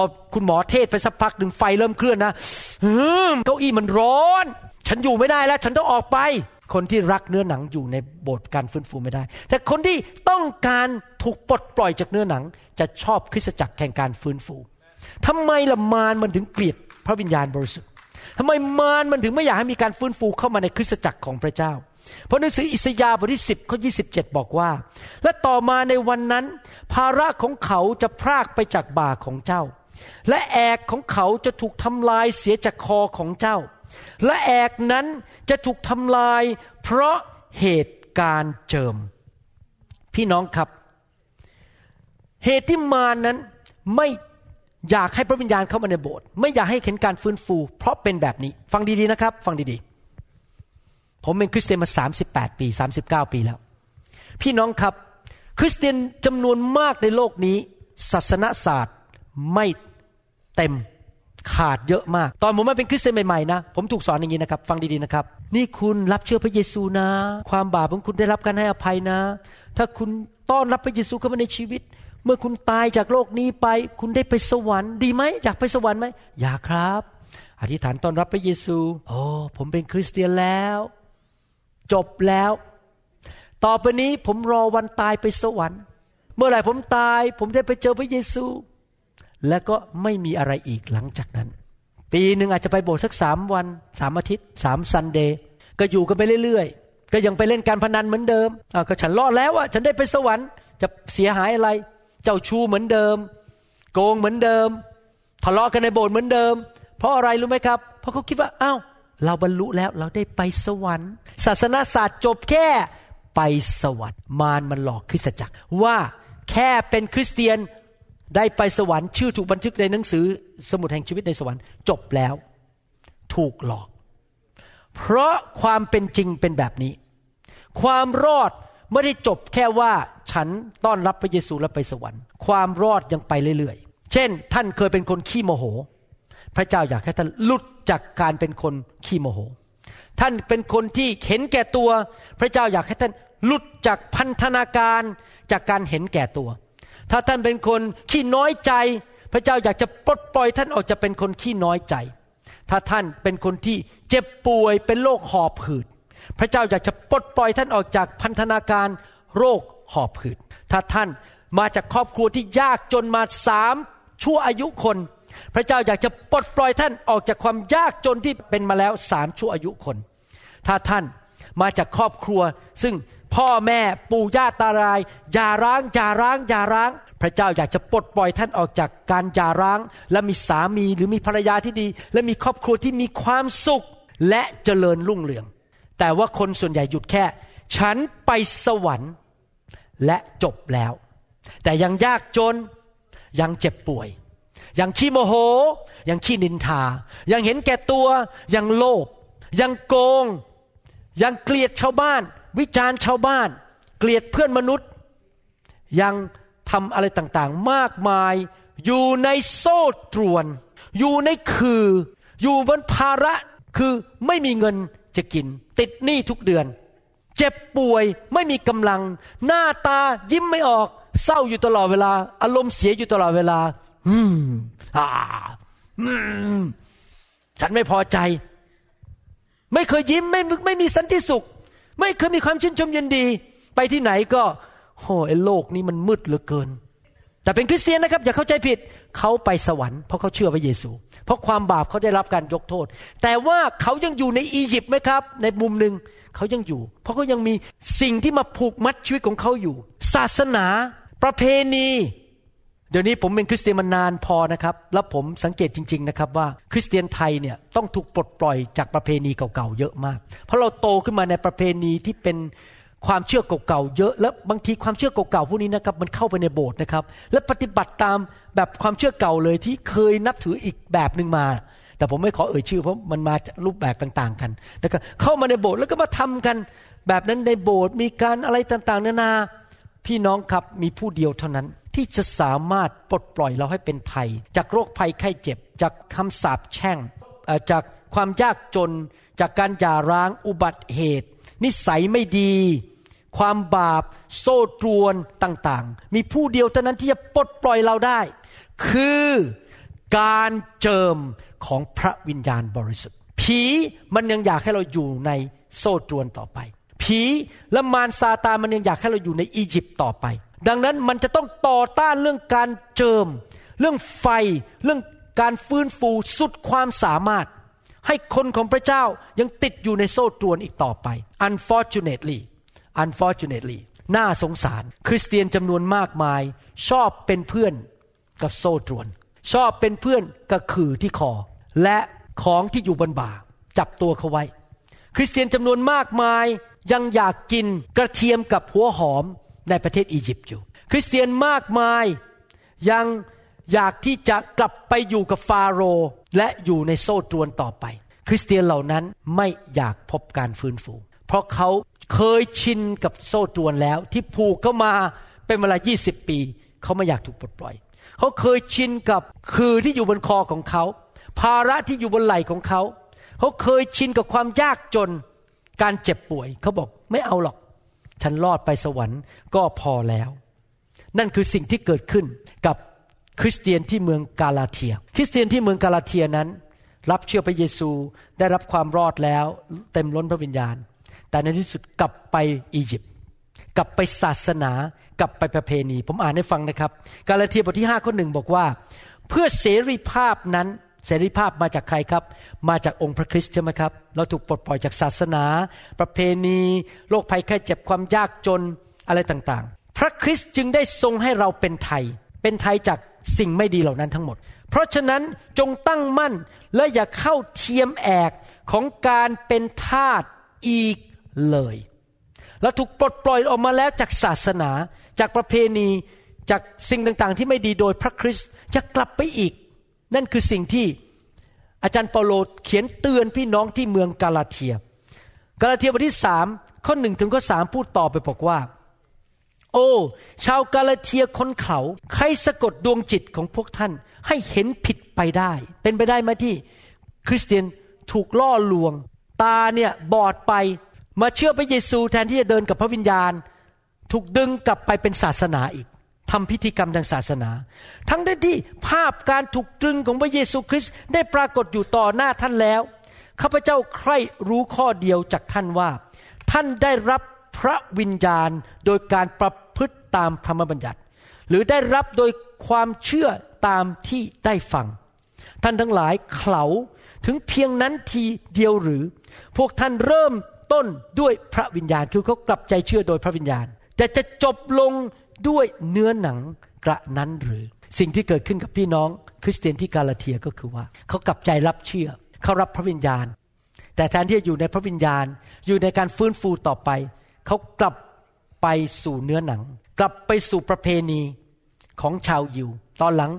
อคุณหมอเทศไปสักพักหนึ่งไฟเริ่มเคลื่อนนะเก้าอี้มันร้อน ฉันอยู่ไม่ได้แล้ว ฉันต้องออกไป คนที่รักเนื้อหนังอยู่ในโบสถ์การฟื้นฟูไม่ได้ แต่คนที่ต้องการถูกปลดปล่อยจากเนื้อหนัง จะชอบคริสตจักรแห่งการฟื้นฟูทำไมละมารมันถึงเกลียดพระวิญญาณบริสุทธิ์ทำไมมารมันถึงไม่อยากให้มีการฟื้นฟูเข้ามาในคริสตจักรของพระเจ้า เพราะหนังสืออิสยาห์บทที่10ข้อ27บอกว่า และต่อมาในวันนั้น ภาระของเขาจะพรากไปจากบ่าของเจ้า และแอกของเขาจะถูกทำลายเสียจากคอของเจ้า และแอกนั้นจะถูกทำลาย เพราะเหตุการณ์เจิม พี่น้องครับ เหตุที่มานั้นไม่อยากให้พระวิญญาณเข้ามาในโบสถ์ไม่อยากให้เห็นการฟื้นฟู เพราะเป็นแบบนี้ ฟังดีๆนะครับ ฟังดีๆ ผมเป็นคริสเตียนมา38 ปี 39 ปีแล้ว พี่น้องครับ คริสเตียนจำนวนมากในโลกนี้ ศาสนศาสตร์ไม่ เต็มขาดเยอะมาก ตอนผมมาเป็นคริสเตียนใหม่ๆนะ ผมถูกสอนอย่างนี้นะครับ ฟังดีๆนะครับ นี่คุณรับเชื่อพระเยซูนะ ความบาปของคุณได้รับการให้อภัยนะ ถ้าคุณต้อนรับพระเยซูเข้ามาในชีวิต เมื่อคุณตายจากโลกนี้ไป คุณได้ไปสวรรค์ดีไหมอยากไปสวรรค์ไหมอยากครับ อธิษฐานต้อนรับพระเยซูโอ้ผมเป็นคริสเตียนแล้ว จบแล้ว ต่อไปนี้ผมรอวันตายไปสวรรค์ เมื่อไหร่ผมตาย ผมได้ไปเจอพระเยซู และก็ไม่มีอะไรอีกหลังจากนั้น ปีหนึ่งอาจจะไปโบสถ์สักสามวันสามอาทิตย์สามซันเดย์ก็อยู่กันไปเรื่อยๆ ก็ยังไปเล่นการพนันเหมือนเดิมอ่าก็ฉันรอดแล้วอะฉันได้ไปสวรรค์จะเสียหายอะไร เจ้าชู้เหมือนเดิม โกงเหมือนเดิมทะเลาะกันในโบสถ์เหมือนเดิม เพราะอะไรรู้ไหมครับ เพราะเขาคิดว่าอ้าวเราบรรลุแล้วเราได้ไปสวรรค์ ศาสนาศาสตร์จบแค่ไปสวรรค์มารมันหลอกคริสตจักรว่าแค่เป็นคริสเตียน ได้ไปสวรรค์ชื่อถูกบันทึกในหนังสือสมุดแห่งชีวิตในสวรรค์จบแล้ว ถูกหลอก เพราะความเป็นจริงเป็นแบบนี้ ความรอดไม่ได้จบแค่ว่าฉันต้อนรับพระเยซูแล้วไปสวรรค์ ความรอดยังไปเรื่อยๆ เช่น ท่านเคยเป็นคนขี้โมโห พระเจ้าอยากให้ท่านหลุดจากการเป็นคนขี้โมโห ท่านเป็นคนที่เห็นแก่ตัว พระเจ้าอยากให้ท่านหลุดจากพันธนาการจากการเห็นแก่ตัว ถ้าท่านเป็นคนขี้น้อยใจ พระเจ้าอยากจะปลดปล่อยท่านออกจากเป็นคนขี้น้อยใจ ถ้าท่านเป็นคนที่เจ็บป่วยเป็นโรคหอบหืด พระเจ้าอยากจะปลดปล่อยท่านออกจากพันธนาการโรคหอบหืด ถ้าท่านมาจากครอบครัวที่ยากจนมาสามชั่วอายุคน พระเจ้าอยากจะปลดปล่อยท่านออกจากความยากจนที่เป็นมาแล้วสามชั่วอายุคน ถ้าท่านมาจากครอบครัวซึ่ง พ่อแม่ปู่ย่าตาราย อย่าร้างอย่าร้างอย่าร้าง พระเจ้าอยากจะปลดปล่อยท่านออกจากการอย่าร้าง และมีสามีหรือมีภรรยาที่ดี และมีครอบครัวที่มีความสุขและเจริญรุ่งเรือง แต่ว่าคนส่วนใหญ่หยุดแค่ ฉันไปสวรรค์และจบแล้ว แต่ยังยากจนยังเจ็บป่วย ยังขี้โมโห ยังขี้นินทา ยังเห็นแก่ตัว ยังโลภยังโกง ยังเกลียดชาวบ้าน วิจารณ์ชาวบ้าน เกลียดเพื่อนมนุษย์ ยังทำอะไรต่างๆ มากมาย อยู่ในโซ่ตรวน อยู่ในคือ อยู่บนภาระคือไม่มีเงินจะกิน ติดหนี้ทุกเดือน เจ็บป่วยไม่มีกำลัง หน้าตายิ้มไม่ออก เศร้าอยู่ตลอดเวลา อารมณ์เสียอยู่ตลอดเวลา อืมอ่าอืมฉันไม่พอใจ ไม่เคยยิ้มไม่ไม่มีสันติสุข ไม่เคยมีความชื่นชมยินดี ไปที่ไหนก็โอ้ไอ้โลกนี้มันมืดเหลือเกิน แต่เป็นคริสเตียนนะครับ อย่าเข้าใจผิดเขาไปสวรรค์เพราะเขาเชื่อพระเยซู เพราะความบาปเขาได้รับการยกโทษ แต่ว่าเขายังอยู่ในอียิปต์ไหมครับ ในมุมหนึ่งเขายังอยู่ เพราะเขายังมีสิ่งที่มาผูกมัดชีวิตของเขาอยู่ ศาสนา ประเพณี เดี๋ยวนี้ผมเป็นคริสเตียนมานานพอนะครับ แล้วผมสังเกตจริง ๆนะครับว่า คริสเตียนไทยเนี่ยต้องถูกปลดปล่อยจากประเพณีเก่าๆเยอะมาก เพราะเราโตขึ้นมาในประเพณีที่เป็นความเชื่อเก่าๆเยอะ แล้วบางทีความเชื่อเก่าๆพวกนี้นะครับมันเข้าไปในโบสถ์นะครับ และปฏิบัติตามแบบความเชื่อเก่าเลยที่เคยนับถืออีกแบบหนึ่งมา แต่ผมไม่ขอเอ่ยชื่อ เพราะมันมารูปแบบต่างๆกันนะครับเข้ามาในโบสถ์แล้วก็มาทำกัน แบบนั้นในโบสถ์มีการอะไรต่างๆนานาพี่น้องครับมีผู้เดียวเท่านั้น ที่จะสามารถปลดปล่อยเราให้เป็นไทย จากโรคภัยไข้เจ็บ จากคำสาปแช่งจากความยากจน จากการหย่าร้างอุบัติเหตุ นิสัยไม่ดี ความบาป โซ่ตรวนต่างๆ มีผู้เดียวเท่านั้นที่จะปลดปล่อยเราได้ คือการเจิมของพระวิญญาณบริสุทธิ์ ผีมันยังอยากให้เราอยู่ในโซ่ตรวนต่อไป ผีและมารซาตานมันยังอยากให้เราอยู่ในอียิปต์ต่อไป ดังนั้นมันจะต้องต่อต้านเรื่องการเจิม เรื่องไฟ เรื่องการฟื้นฟูสุดความสามารถ ให้คนของพระเจ้ายังติดอยู่ในโซ่ตรวนอีกต่อไป unfortunately unfortunately น่าสงสาร คริสเตียนจำนวนมากมาย ชอบเป็นเพื่อนกับโซ่ตรวน ชอบเป็นเพื่อนกับขื่อที่คอ และของที่อยู่บนบ่า จับตัวเขาไว้ คริสเตียนจำนวนมากมายยังอยากกินกระเทียมกับหัวหอม ในประเทศอียิปต์อยู่ คริสเตียนมากมายยังอยากที่จะกลับไปอยู่กับฟาโรห์และอยู่ในโซ่ตรวนต่อไป คริสเตียนเหล่านั้นไม่อยากพบการฟื้นฟู เพราะเขาเคยชินกับโซ่ตรวนแล้วที่ผูกเข้ามาเป็นเวลา 20 ปี เขาไม่อยากถูกปลดปล่อย เขาเคยชินกับคือที่อยู่บนคอของเขา ภาระที่อยู่บนไหล่ของเขา เขาเคยชินกับความยากจนการเจ็บป่วย เขาบอกไม่เอาหรอก ฉันรอดไปสวรรค์ก็พอแล้ว นั่นคือสิ่งที่เกิดขึ้นกับคริสเตียนที่เมืองกาลาเทีย คริสเตียนที่เมืองกาลาเทียนั้น รับเชื่อพระเยซูได้รับความรอดแล้ว เต็มล้นพระวิญญาณ แต่ในที่สุดกลับไปอียิปต์กลับไปศาสนากลับไปประเพณี ผมอ่านให้ฟังนะครับ กาลาเทียบทที่5ข้อหนึ่งบอกว่า เพื่อเสรีภาพนั้น เสรีภาพมาจากใครครับ มาจากองค์พระคริสต์ใช่ไหมครับ เราถูกปลดปล่อยจากศาสนา ประเพณีโรคภัยไข้เจ็บความยากจนอะไรต่างๆ พระคริสต์จึงได้ทรงให้เราเป็นไทย เป็นไทยจากสิ่งไม่ดีเหล่านั้นทั้งหมด เพราะฉะนั้นจงตั้งมั่นและอย่าเข้าเทียมแอกของการเป็นทาสอีกเลย เราถูกปลดปล่อยออกมาแล้วจากศาสนา จากประเพณี จากสิ่งต่างๆ ที่ไม่ดีโดยพระคริสต์จะกลับไปอีก นั่นคือสิ่งที่อาจารย์เปาโลเขียนเตือนพี่น้องที่เมืองกาลาเทีย กาลาเทียบทที่สามข้อหนึ่งถึงข้อสามพูดต่อไปบอกว่า โอ้ ชาวกาลาเทียคนเขาใครสะกดดวงจิตของพวกท่านให้เห็นผิดไปได้ เป็นไปได้ไหมที่ คริสเตียนถูกล่อลวง ตาเนี่ยบอดไปมาเชื่อพระเยซูแทนที่จะเดินกับพระวิญญาณ ถูกดึงกลับไปเป็นศาสนาอีก ทำพิธีกรรมทางศาสนา ทั้งที่ภาพการถูกตรึงของพระเยซูคริสต์ได้ปรากฏอยู่ต่อหน้าท่านแล้วข้าพเจ้าใคร่รู้ข้อเดียวจากท่านว่า ท่านได้รับพระวิญญาณโดยการประพฤติตามธรรมบัญญัติ หรือได้รับโดยความเชื่อตามที่ได้ฟัง ท่านทั้งหลายเขาถึงเพียงนั้นทีเดียวหรือ พวกท่านเริ่มต้นด้วยพระวิญญาณคือเขากลับใจเชื่อโดยพระวิญญาณ แต่จะจบลง ด้วยเนื้อหนังกระนั้นหรือ สิ่งที่เกิดขึ้นกับพี่น้อง คริสเตียนที่กาลาเทียก็คือว่า เขากลับใจรับเชื่อ เขารับพระวิญญาณ แต่แทนที่จะอยู่ในพระวิญญาณ อยู่ในการฟื้นฟูต่อไป เขากลับไปสู่เนื้อหนัง กลับไปสู่ประเพณีของชาวยิว ตอนหลัง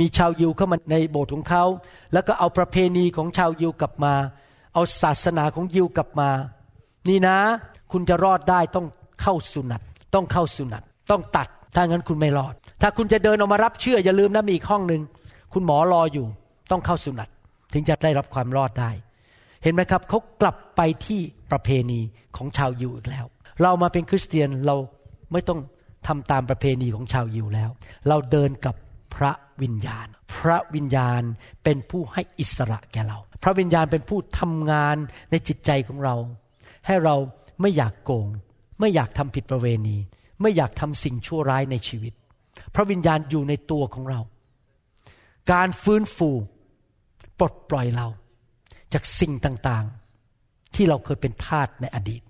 มีชาวยิวเข้ามาในโบสถ์ของเขา แล้วก็เอาประเพณีของชาวยิวกลับมา เอาศาสนาของยิวกลับมา นี่นะ คุณจะรอดได้ต้องเข้าสุนัตต้องเข้าสุนัต ต้องตัด ถ้างั้นคุณไม่รอด ถ้าคุณจะเดินออกมารับเชื่ออย่าลืมนะมีอีกห้องหนึ่งคุณหมอรออยู่ ต้องเข้าสุนัตถึงจะได้รับความรอดได้ เห็นไหมครับเขากลับไปที่ประเพณีของชาวยิวอีกแล้ว เรามาเป็นคริสเตียนเราไม่ต้องทำตามประเพณีของชาวยิวแล้ว เราเดินกับพระวิญญาณ พระวิญญาณเป็นผู้ให้อิสระแก่เรา พระวิญญาณเป็นผู้ทำงานในจิตใจของเรา ให้เราไม่อยากโกง ไม่อยากทำผิดประเวณี ไม่อยากทำสิ่งชั่วร้ายในชีวิต พระวิญญาณอยู่ในตัวของเรา การฟื้นฟูปลดปล่อยเรา จากสิ่งต่างๆ ที่เราเคยเป็นทาสในอดีต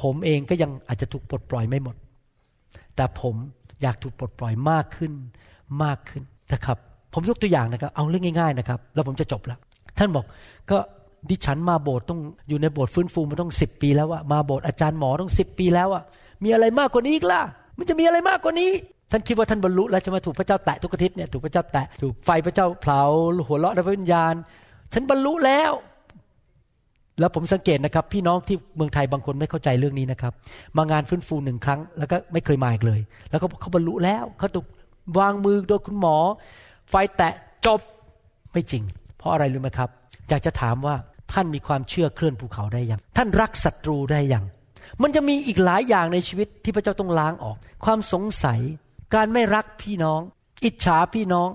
ผมเองก็ยังอาจจะถูกปลดปล่อยไม่หมด แต่ผมอยากถูกปลดปล่อยมากขึ้นมากขึ้นนะครับ ผมยกตัวอย่างนะครับ เอาเรื่องง่ายๆนะครับ แล้วผมจะจบแล้วท่านบอกก็ดิฉันมาโบสถ์ต้องอยู่ในโบสถ์ฟื้นฟูมาต้องสิบปีแล้วอะมาโบสถ์อาจารย์หมอต้องสิบปีแล้วอะ มีอะไรมากกว่านี้อีกล่ะ มันจะมีอะไรมากกว่านี้ ท่านคิดว่าท่านบรรลุแล้วจะมาถูกพระเจ้าแตะทุกอาทิตย์เนี่ยถูกพระเจ้าแตะถูกไฟพระเจ้าเผาหัวเราะในพระวิญญาณ ฉันบรรลุแล้ว แล้วผมสังเกตนะครับ พี่น้องที่เมืองไทยบางคนไม่เข้าใจเรื่องนี้นะครับ มางานฟื้นฟูหนึ่งครั้ง แล้วก็ไม่เคยมาอีกเลย แล้วก็เขาบรรลุแล้วเขาถูกวางมือโดยคุณหมอ ไฟแตะจบไม่จริง เพราะอะไรรู้ไหมครับ อยากจะถามว่าท่านมีความเชื่อเคลื่อนภูเขาได้ยัง ท่านรักศัตรูได้ยัง มันจะมีอีกหลายอย่างในชีวิตที่พระเจ้าต้องล้างออก ความสงสัย การไม่รักพี่น้อง อิจฉาพี่น้อง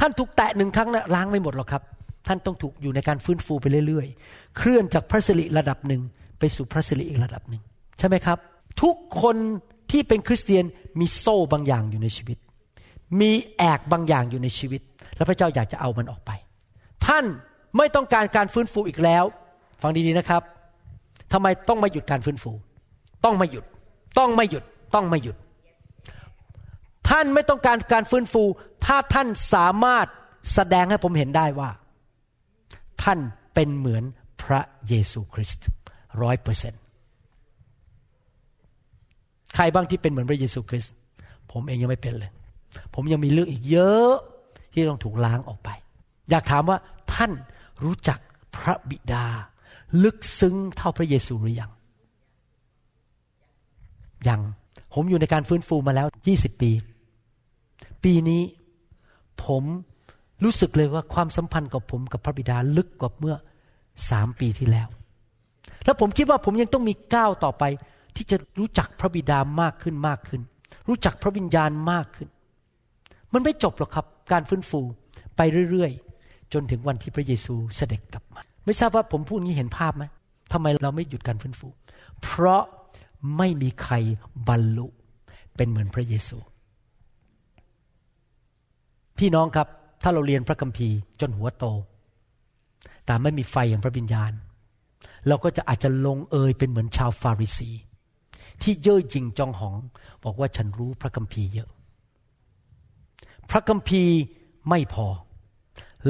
ท่านถูกแตะหนึ่งครั้งนะล้างไม่หมดหรอกครับ ท่านต้องถูกอยู่ในการฟื้นฟูไปเรื่อยๆ เคลื่อนจากพระสิริระดับหนึ่งไปสู่พระสิริอีกระดับหนึ่งใช่ไหมครับ ทุกคนที่เป็นคริสเตียนมีโซ่บางอย่างอยู่ในชีวิต มีแอกบางอย่างอยู่ในชีวิต แล้วพระเจ้าอยากจะเอามันออกไป ท่านไม่ต้องการการฟื้นฟูอีกแล้ว ฟังดีๆนะครับ ทำไมต้องไม่หยุดการฟื้นฟู ต้องไม่หยุด ต้องไม่หยุด ต้องไม่หยุด ท่านไม่ต้องการการฟื้นฟู ถ้าท่านสามารถแสดงให้ผมเห็นได้ว่า ท่านเป็นเหมือนพระเยซูคริสต์ร้อยเปอร์เซ็นต์ใครบ้างที่เป็นเหมือนพระเยซูคริสต์ผมเองยังไม่เป็นเลย ผมยังมีเรื่องอีกเยอะที่ต้องถูกล้างออกไป อยากถามว่าท่านรู้จักพระบิดา ลึกซึ้งเท่าพระเยซูหรือยัง ยัง ผมอยู่ในการฟื้นฟูมาแล้ว20ปี ปีนี้ผมรู้สึกเลยว่าความสัมพันธ์กับผมกับพระบิดาลึกกว่าเมื่อสามปีที่แล้ว แล้วผมคิดว่าผมยังต้องมีก้าวต่อไป ที่จะรู้จักพระบิดามากขึ้นมากขึ้น รู้จักพระวิญญาณมากขึ้น มันไม่จบหรอกครับ การฟื้นฟูไปเรื่อยๆ จนถึงวันที่พระเยซูเสด็จกลับมา ไม่ทราบว่าผมพูดงี้เห็นภาพไหมทำไมเราไม่หยุดการฟื้นฟู เพราะไม่มีใครบรรลุเป็นเหมือนพระเยซู พี่น้องครับ ถ้าเราเรียนพระคัมภีร์จนหัวโต แต่ไม่มีไฟอย่างพระวิญญาณ เราก็จะอาจจะลงเอยเป็นเหมือนชาวฟาริสี ที่เย่อหยิ่งจองหอง บอกว่าฉันรู้พระคัมภีร์เยอะ พระคัมภีร์ไม่พอ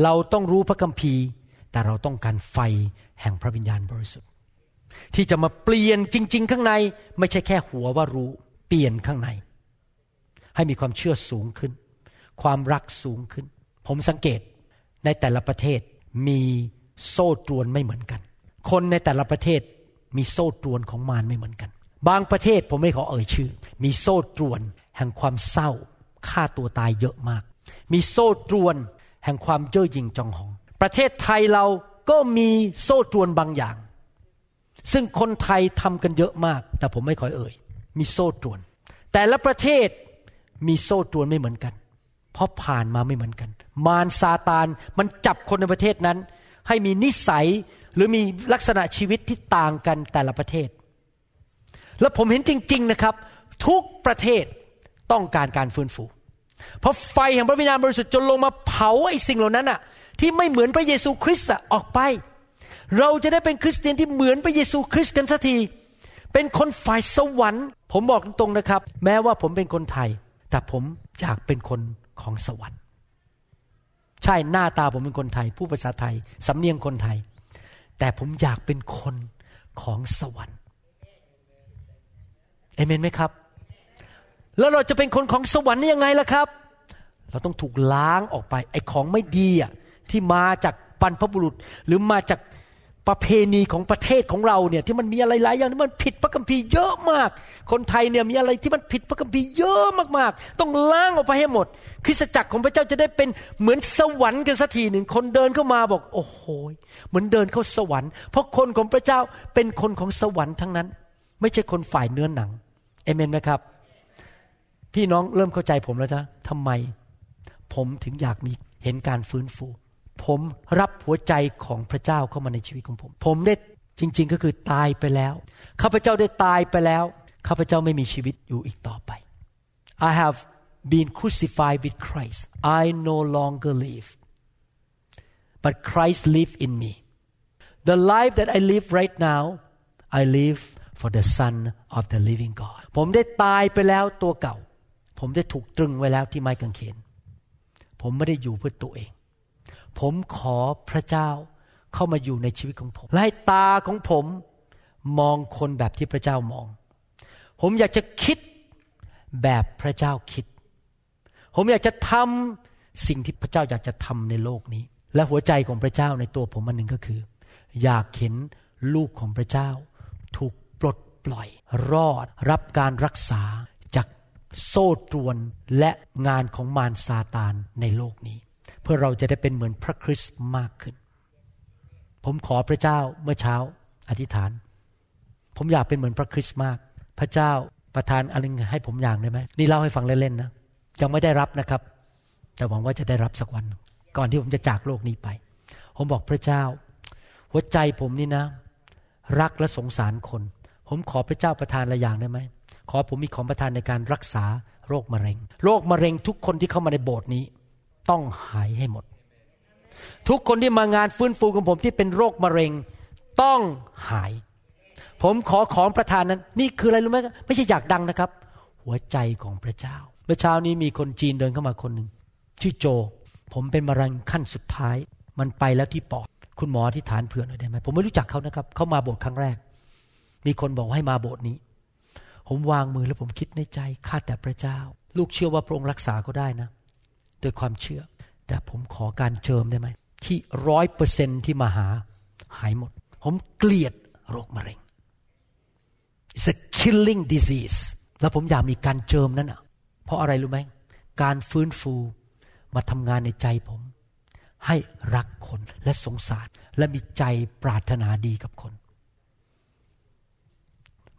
เราต้องรู้พระคัมภีร์ แต่เราต้องการไฟแห่งพระวิญญาณบริสุทธิ์ ที่จะมาเปลี่ยนจริง ๆ ข้างใน ไม่ใช่แค่หัวว่ารู้เปลี่ยนข้างใน ให้มีความเชื่อสูงขึ้น ความรักสูงขึ้น ผมสังเกตในแต่ละประเทศมีโซ่ตรวนไม่เหมือนกัน คนในแต่ละประเทศมีโซ่ตรวนของมารไม่เหมือนกัน บางประเทศผมไม่ขอเอ่ยชื่อ มีโซ่ตรวนแห่งความเศร้าฆ่าตัวตายเยอะมาก มีโซ่ตรวนแห่งความเย่อหยิ่งจองหอง ประเทศไทยเราก็มีโซ่ตรวนบางอย่าง ซึ่งคนไทยทำกันเยอะมาก แต่ผมไม่ขอเอ่ย มีโซ่ตรวน แต่ละประเทศมีโซ่ตรวนไม่เหมือนกัน เพราะผ่านมาไม่เหมือนกัน มารซาตานมันจับคนในประเทศนั้น ให้มีนิสัยหรือมีลักษณะชีวิตที่ต่างกันแต่ละประเทศ และผมเห็นจริง ๆนะครับ ทุกประเทศต้องการการฟื้นฟู เพราะไฟแห่งพระวิญญาณบริสุทธิ์จนลงมาเผาไอ้สิ่งเหล่านั้นอะ ที่ไม่เหมือนพระเยซูคริสต์ออกไป เราจะได้เป็นคริสเตียนที่เหมือนพระเยซูคริสต์กันสักที เป็นคนฝ่ายสวรรค์ ผมบอกตรงๆนะครับ แม้ว่าผมเป็นคนไทย แต่ผมอยากเป็นคนของสวรรค์ ใช่หน้าตาผมเป็นคนไทย ผู้ภาษาไทย สำเนียงคนไทย แต่ผมอยากเป็นคนของสวรรค์เอเมนไหมครับ แล้วเราจะเป็นคนของสวรรค์ได้ยังไงล่ะครับ เราต้องถูกล้างออกไป ไอ้ของไม่ดีอะ ที่มาจากบรรพบุรุษ หรือมาจากประเพณีของประเทศของเราเนี่ยที่มันมีอะไรหลายอย่างที่มันผิดพระคัมภีร์เยอะมาก คนไทยเนี่ยมีอะไรที่มันผิดพระคัมภีร์เยอะมากๆ ต้องล้างออกไปให้หมด คริสตจักรของพระเจ้าจะได้เป็นเหมือนสวรรค์กันสักทีหนึ่งคนเดินเข้ามาบอก โอ้โหเหมือนเดินเข้าสวรรค์ เพราะคนของพระเจ้าเป็นคนของสวรรค์ทั้งนั้น ไม่ใช่คนฝ่ายเนื้อหนังเอเมนไหมครับ พี่น้องเริ่มเข้าใจผมแล้วนะทำไม ผมถึงอยากมีเห็นการฟื้นฟู ผมรับหัวใจของพระเจ้าเข้ามาในชีวิตของผม ผมได้จริง ๆ ก็คือตายไปแล้ว ข้าพเจ้าได้ตายไปแล้ว ข้าพเจ้าไม่มีชีวิตอยู่อีกต่อไป I have been crucified with Christ I no longer live but Christ live in me the life that I live right now I live for the Son of the living God ผมได้ตายไปแล้วตัวเก่า ผมได้ถูกตรึงไว้แล้วที่ไม้กางเขน ผมไม่ได้อยู่เพื่อตัวเอง ผมขอพระเจ้าเข้ามาอยู่ในชีวิตของผม และให้ตาของผมมองคนแบบที่พระเจ้ามอง ผมอยากจะคิดแบบพระเจ้าคิด ผมอยากจะทำสิ่งที่พระเจ้าอยากจะทำในโลกนี้ และหัวใจของพระเจ้าในตัวผมอันหนึ่งก็คือ อยากเห็นลูกของพระเจ้า ถูกปลดปล่อย รอดรับการรักษาจากโซ่ตรวนและงานของมารซาตานในโลกนี้ พื่อเราจะได้เป็นเหมือนพระคริสต์มากขึ้น ผมขอพระเจ้าเมื่อเช้าอธิษฐาน ผมอยากเป็นเหมือนพระคริสต์มาก พระเจ้าประทานอะไรให้ผมอย่างได้ไหมนี่เล่าให้ฟังเล่นๆนะยังไม่ได้รับนะครับ แต่หวังว่าจะได้รับสักวัน ก่อนที่ผมจะจากโลกนี้ไป ผมบอกพระเจ้า หัวใจผมนี่นะ รักและสงสารคน ผมขอพระเจ้าประทานอะไรอย่างได้ไหมขอผมมีของประทานในการรักษาโรคมะเร็ง โรคมะเร็งทุกคนที่เข้ามาในโบสถ์นี้ ต้องหายให้หมด ทุกคนที่มางานฟื้นฟูของผมที่เป็นโรคมะเร็ง ต้องหาย ผมขอของประทานนั้น นี่คืออะไรรู้ไหมไม่ใช่อยากดังนะครับ หัวใจของพระเจ้าเมื่อเช้านี้มีคนจีนเดินเข้ามาคนหนึ่งชื่อโจ ผมเป็นมะเร็งขั้นสุดท้าย มันไปแล้วที่ปอดคุณหมอที่ฐานเผื่อหน่อยได้ไหมผมไม่รู้จักเขานะครับเขามาโบสถ์ครั้งแรก มีคนบอกให้มาโบสถ์นี้ ผมวางมือแล้วผมคิดในใจข้าแต่พระเจ้า ลูกเชื่อว่าพระองค์รักษาเขาได้นะ โดยความเชื่อ แต่ผมขอการเจิมได้ไหม ที่ร้อยเปอร์เซนที่มาหาหายหมด ผมเกลียดโรคมะเร็ง it's a killing disease แล้วผมอยากมีการเจิมนั้นอะ เพราะอะไรรู้ไหม การฟื้นฟูมาทำงานในใจผม ให้รักคนและสงสาร และมีใจปรารถนาดีกับคน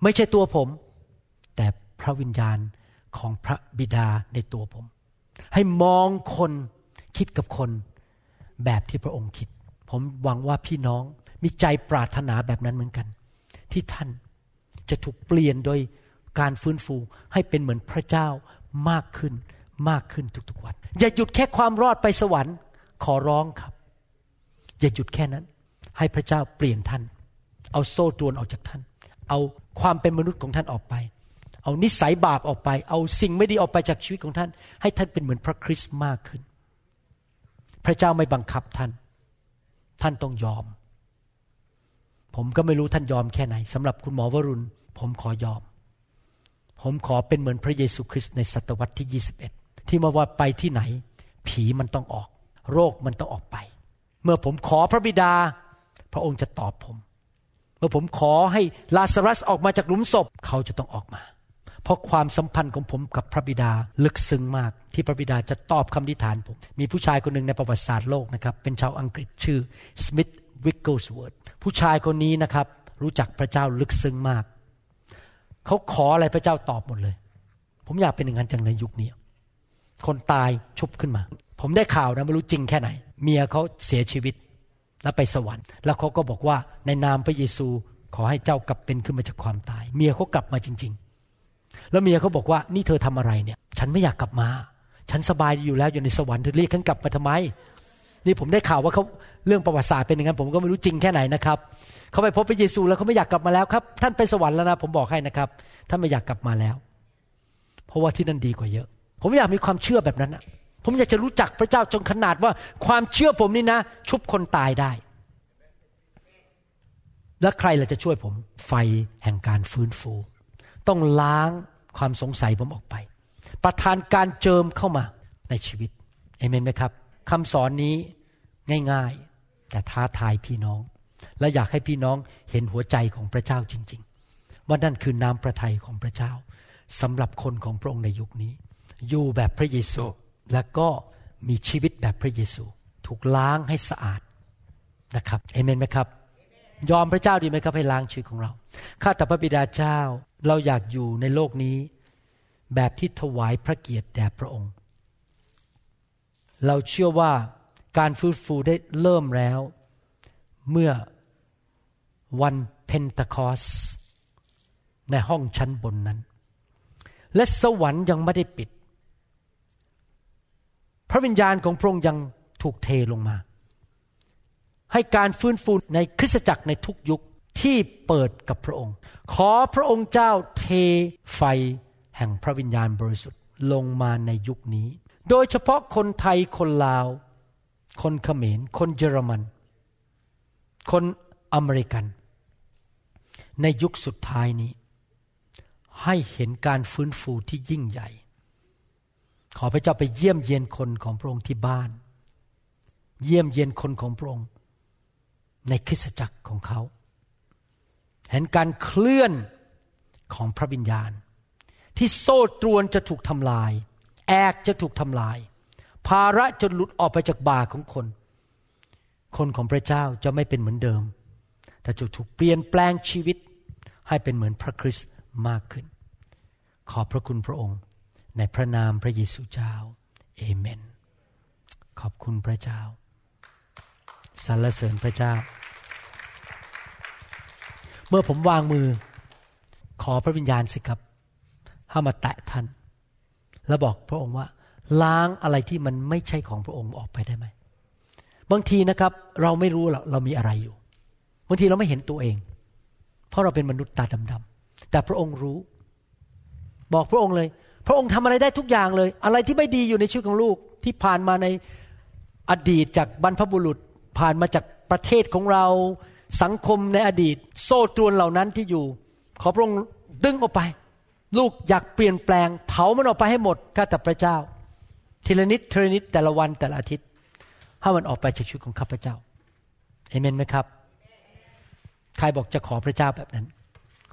ไม่ใช่ตัวผม แต่พระวิญญาณของพระบิดาในตัวผม ให้มองคนคิดกับคนแบบที่พระองค์คิด ผมหวังว่าพี่น้องมีใจปรารถนาแบบนั้นเหมือนกัน ที่ท่านจะถูกเปลี่ยนโดยการฟื้นฟูให้เป็นเหมือนพระเจ้ามากขึ้นมากขึ้นทุกๆวัน อย่าหยุดแค่ความรอดไปสวรรค์ ขอร้องครับ อย่าหยุดแค่นั้น ให้พระเจ้าเปลี่ยนท่าน เอาโซ่ตรวนออกจากท่าน เอาความเป็นมนุษย์ของท่านออกไป เอานิสัยบาปออกไป เอาสิ่งไม่ดีออกไปจากชีวิตของท่าน ให้ท่านเป็นเหมือนพระคริสต์มากขึ้น พระเจ้าไม่บังคับท่าน ท่านต้องยอม ผมก็ไม่รู้ท่านยอมแค่ไหนสำหรับคุณหมอวรุณ ผมขอยอม ผมขอเป็นเหมือนพระเยซูคริสต์ในศตวรรษที่ 21 ที่มาว่าไปที่ไหน ผีมันต้องออก โรคมันต้องออกไป เมื่อผมขอพระบิดา พระองค์จะตอบผม เมื่อผมขอให้ลาซารัสออกมาจากหลุมศพเขาจะต้องออกมา เพราะความสัมพันธ์ของผมกับพระบิดาลึกซึ้งมากที่พระบิดาจะตอบคำอธิษฐานผม มีผู้ชายคนหนึ่งในประวัติศาสตร์โลกนะครับ เป็นชาวอังกฤษชื่อสมิธวิกเกิลสเวิร์ดผู้ชายคนนี้นะครับ รู้จักพระเจ้าลึกซึ้งมาก เขาขออะไรพระเจ้าตอบหมดเลย ผมอยากเป็นอย่างนั้นจังในยุคนี้ คนตายชุบขึ้นมา ผมได้ข่าวนะไม่รู้จริงแค่ไหน เมียเขาเสียชีวิตแล้วไปสวรรค์ แล้วเขาก็บอกว่าในนามพระเยซูขอให้เจ้ากลับเป็นขึ้นมาจากความตาย เมียเขากลับมาจริง ๆ แล้วเมียเขาบอกว่านี่เธอทำอะไรเนี่ย ฉันไม่อยากกลับมา ฉันสบายอยู่แล้วอยู่ในสวรรค์เธอเรียกฉันกลับมาทำไม นี่ผมได้ข่าวว่าเขาเรื่องประวัติศาสตร์เป็นอย่างนั้นผมก็ไม่รู้จริงแค่ไหนนะครับเขาไปพบพระเยซูแล้วเขาไม่อยากกลับมาแล้วครับ ท่านไปสวรรค์แล้วนะผมบอกให้นะครับท่านไม่อยากกลับมาแล้ว เพราะว่าที่นั่นดีกว่าเยอะ ผมอยากมีความเชื่อแบบนั้นนะผมอยากจะรู้จักพระเจ้าจนขนาดว่าความเชื่อผมนี่นะ ชุบคนตายได้ แล้วใครล่ะจะช่วยผม ไฟแห่งการฟื้นฟู ต้องล้างความสงสัยผมออกไป ประทานการเจิมเข้ามาในชีวิตเอเมนไหมครับคำสอนนี้ง่ายๆ แต่ท้าทายพี่น้อง และอยากให้พี่น้องเห็นหัวใจของพระเจ้าจริง ๆ ว่านั่นคือน้ำพระทัยของพระเจ้าสำหรับคนของพระองค์ในยุคนี้ อยู่แบบพระเยซูและก็มีชีวิตแบบพระเยซู ถูกล้างให้สะอาดนะครับเอเมนไหมครับ ยอมพระเจ้าดีไหมครับให้ล้างชีวิตของเราข้าแต่พระบิดาเจ้า เราอยากอยู่ในโลกนี้ แบบที่ถวายพระเกียรติแด่พระองค์ เราเชื่อว่าการฟื้นฟูได้เริ่มแล้ว เมื่อวันเพนทคอสในห้องชั้นบนนั้น และสวรรค์ยังไม่ได้ปิด พระวิญญาณของพระองค์ยังถูกเทลงมา ให้การฟื้นฟูในคริสตจักรในทุกยุคที่เปิดกับพระองค์ ขอพระองค์เจ้าเทไฟแห่งพระวิญญาณบริสุทธิ์ลงมาในยุคนี้ โดยเฉพาะคนไทยคนลาว คนเขมร คนเยอรมัน คนอเมริกัน ในยุคสุดท้ายนี้ ให้เห็นการฟื้นฟูที่ยิ่งใหญ่ ขอพระเจ้าไปเยี่ยมเยียนคนของพระองค์ที่บ้าน เยี่ยมเยียนคนของพระองค์ในคริสตจักรของเขา เห็นการเคลื่อนของพระวิญญาณ ที่โซ่ตรวนจะถูกทำลาย แอกจะถูกทำลาย ภาระจะหลุดออกไปจากบ่าของคน คนของพระเจ้าจะไม่เป็นเหมือนเดิม แต่จะถูกเปลี่ยนแปลงชีวิตให้เป็นเหมือนพระคริสต์มากขึ้น ขอบพระคุณพระองค์ ในพระนามพระเยซูเจ้าเอเมน ขอบคุณพระเจ้าสรรเสริญพระเจ้า เมื่อผมวางมือ ขอพระวิญญาณสิครับให้มาแตะท่าน แล้วบอกพระองค์ว่า ล้างอะไรที่มันไม่ใช่ของพระองค์ออกไปได้ไหมบางทีนะครับ เราไม่รู้หรอกเรามีอะไรอยู่บางทีเราไม่เห็นตัวเอง เพราะเราเป็นมนุษย์ตาดำๆแต่พระองค์รู้ บอกพระองค์เลย พระองค์ทำอะไรได้ทุกอย่างเลย อะไรที่ไม่ดีอยู่ในชีวิตของลูกที่ผ่านมาในอดีตจากบรรพบุรุษผ่านมาจากประเทศของเรา สังคมในอดีต โซ่ตรวนเหล่านั้นที่อยู่ ขอพระองค์ดึงออกไป ลูกอยากเปลี่ยนแปลง เผามันออกไปให้หมดข้าแต่พระเจ้า ทีละนิดทีละนิดแต่ละวันแต่ละอาทิตย์ให้มันออกไปจากชีวิตของข้าพเจ้าเอเมนไหมครับ ใครบอกจะขอพระเจ้าแบบนั้น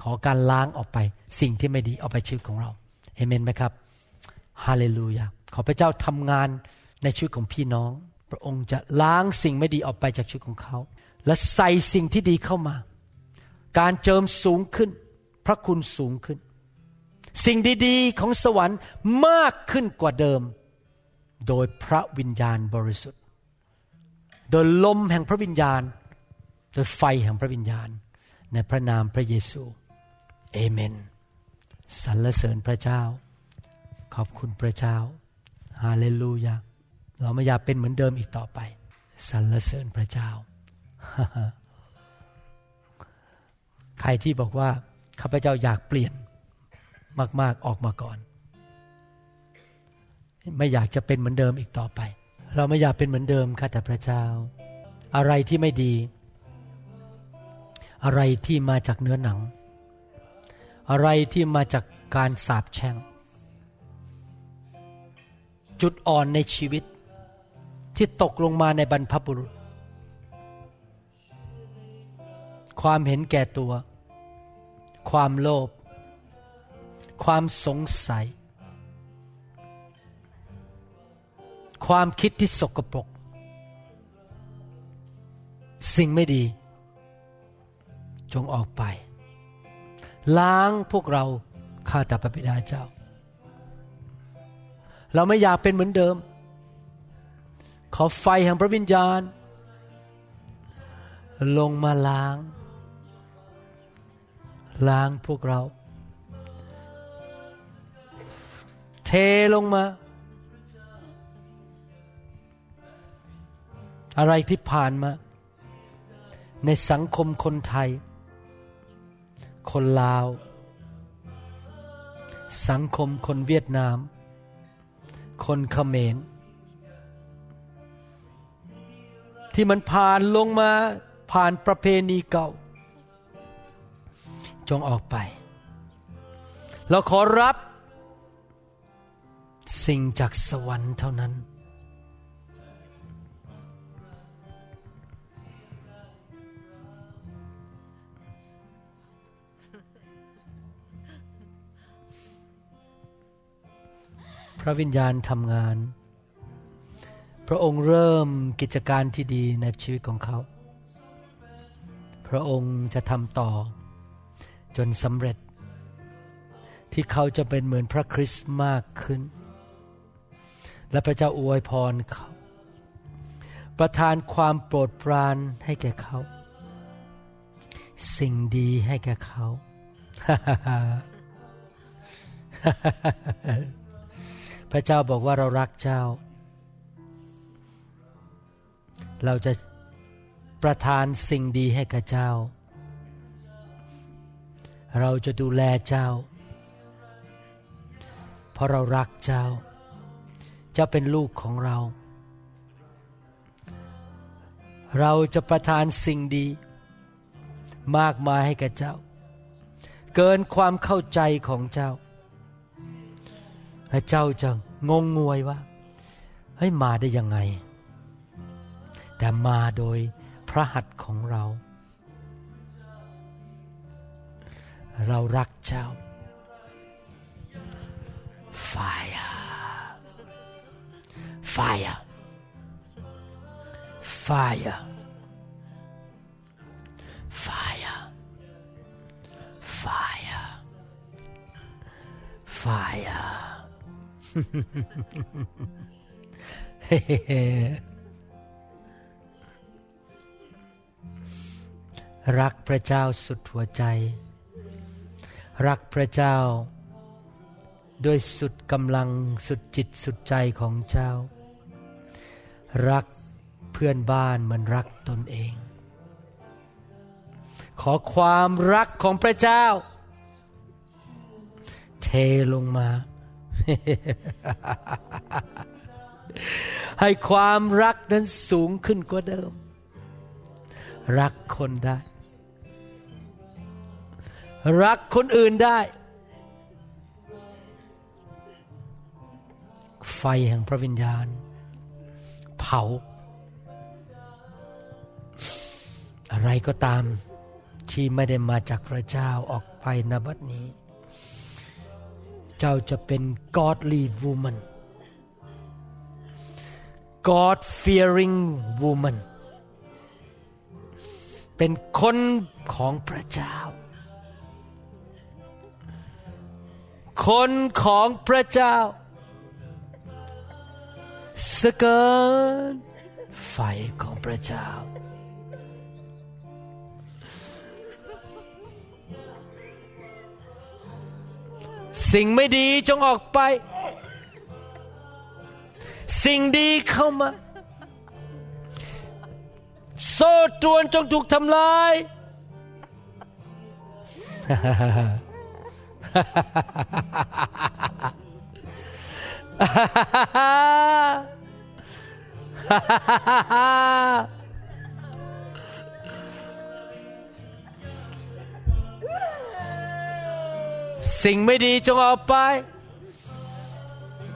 ขอการล้างออกไป สิ่งที่ไม่ดีออกไปชีวิตของเราเอเมนไหมครับฮาเลลูยาขอพระเจ้าทำงานในชีวิตของพี่น้อง พระองค์จะล้างสิ่งไม่ดีออกไปจากชีวิตของเขา และใส่สิ่งที่ดีเข้ามา การเจิมสูงขึ้น พระคุณสูงขึ้น สิ่งดีๆของสวรรค์มากขึ้นกว่าเดิม โดยพระวิญญาณบริสุทธิ์ โดยลมแห่งพระวิญญาณ โดยไฟแห่งพระวิญญาณ ในพระนามพระเยซูเอเมนสรรเสริญพระเจ้า ขอบคุณพระเจ้าฮาเลลูยาเราไม่อยากเป็นเหมือนเดิมอีกต่อไปสรรเสริญพระเจ้า ใครที่บอกว่าข้าพเจ้าอยากเปลี่ยนมาก ๆ ออกมาก่อน ไม่อยากจะเป็นเหมือนเดิมอีกต่อไป เราไม่อยากเป็นเหมือนเดิมค่ะแต่พระเจ้า อะไรที่ไม่ดี อะไรที่มาจากเนื้อหนัง อะไรที่มาจากการสาปแช่ง จุดอ่อนในชีวิต ที่ตกลงมาในบรรพบุรุษ ความเห็นแก่ตัว ความโลภ ความสงสัย ความคิดที่สกปรก สิ่งไม่ดี จงออกไป ล้างพวกเราข้าแต่พระบิดาเจ้า เราไม่อยากเป็นเหมือนเดิม ขอไฟแห่งพระวิญญาณ ลงมาล้าง ล้างพวกเรา เทลงมา อะไรที่ผ่านมา ในสังคมคนไทย คนลาว สังคมคนเวียดนาม คนเขมรที่มันผ่านลงมาผ่านประเพณีเก่า จงออกไป เราขอรับสิ่งจากสวรรค์เท่านั้น พระวิญญาณทำงาน พระองค์เริ่มกิจการที่ดีในชีวิตของเขา พระองค์จะทำต่อ จนสำเร็จ ที่เขาจะเป็นเหมือนพระคริสต์มากขึ้น และพระเจ้าอวยพรเขา ประทานความโปรดปรานให้แก่เขา สิ่งดีให้แก่เขาพระเจ้าบอกว่าเรารักเจ้า เราจะประทานสิ่งดีให้กับเจ้า เราจะดูแลเจ้า เพราะเรารักเจ้า เจ้าเป็นลูกของเรา เราจะประทานสิ่งดี มากมายให้กับเจ้า เกินความเข้าใจของเจ้าและเจ้าจะงงงวยว่าเฮ้มาได้ยังไง แต่มาโดยพระหัตถ์ของเรา เรารักเจ้า fire fire fire fire fire fire รักพระเจ้าสุดหัวใจ รักพระเจ้า ด้วยสุดกำลังสุดจิตสุดใจของเจ้า รักเพื่อนบ้านเหมือนรักตนเอง ขอความรักของพระเจ้า เทลงมา ให้ความรักนั้นสูงขึ้นกว่าเดิม รักคนได้ รักคนอื่นได้ ไฟแห่งพระวิญญาณ เผา อะไรก็ตามที่ไม่ได้มาจากพระเจ้าออกไปนบัดนี้ เจ้าจะเป็น godly woman God fearing woman เป็นคนของพระเจ้า คนของพระเจ้าสเกินไฟของพระเจ้า สิ่งไม่ดีจงออกไป สิ่งดีเข้ามา โซ่ตรวนจงถูกทำลาย สิ่งไม่ดีจงเอาไป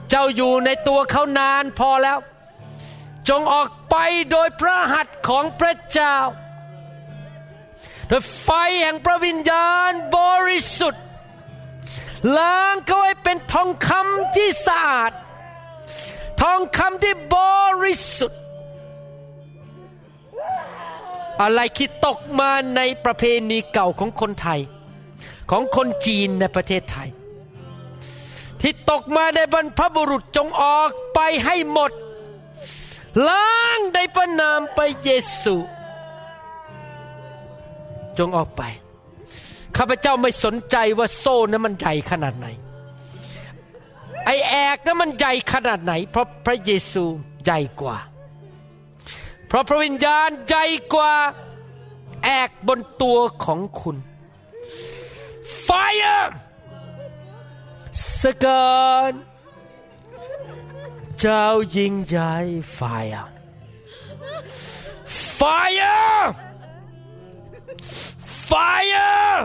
เจ้าอยู่ในตัวเขานานพอแล้ว จงออกไปโดยพระหัตถ์ของพระเจ้า โดยไฟแห่งพระวิญญาณบริสุทธิ์ ล้างเขาให้เป็นทองคำที่สะอาด ทองคำที่บริสุทธิ์ อะไรคิดตกมาในประเพณีเก่าของคนไทย ของคนจีนในประเทศไทย ที่ตกมาในบรรพบุรุษจงออกไปให้หมด ล้างในพระนามไปเยซู จงออกไป ข้าพเจ้าไม่สนใจว่าโซ่นั้นมันใหญ่ขนาดไหน ไอแอกนั้นมันใหญ่ขนาดไหน เพราะพระเยซูใหญ่กว่า เพราะพระวิญญาณใหญ่กว่าแอกบนตัวของคุณ Fire สกันเจ้ายิงใหญ่ Fire Fire Fire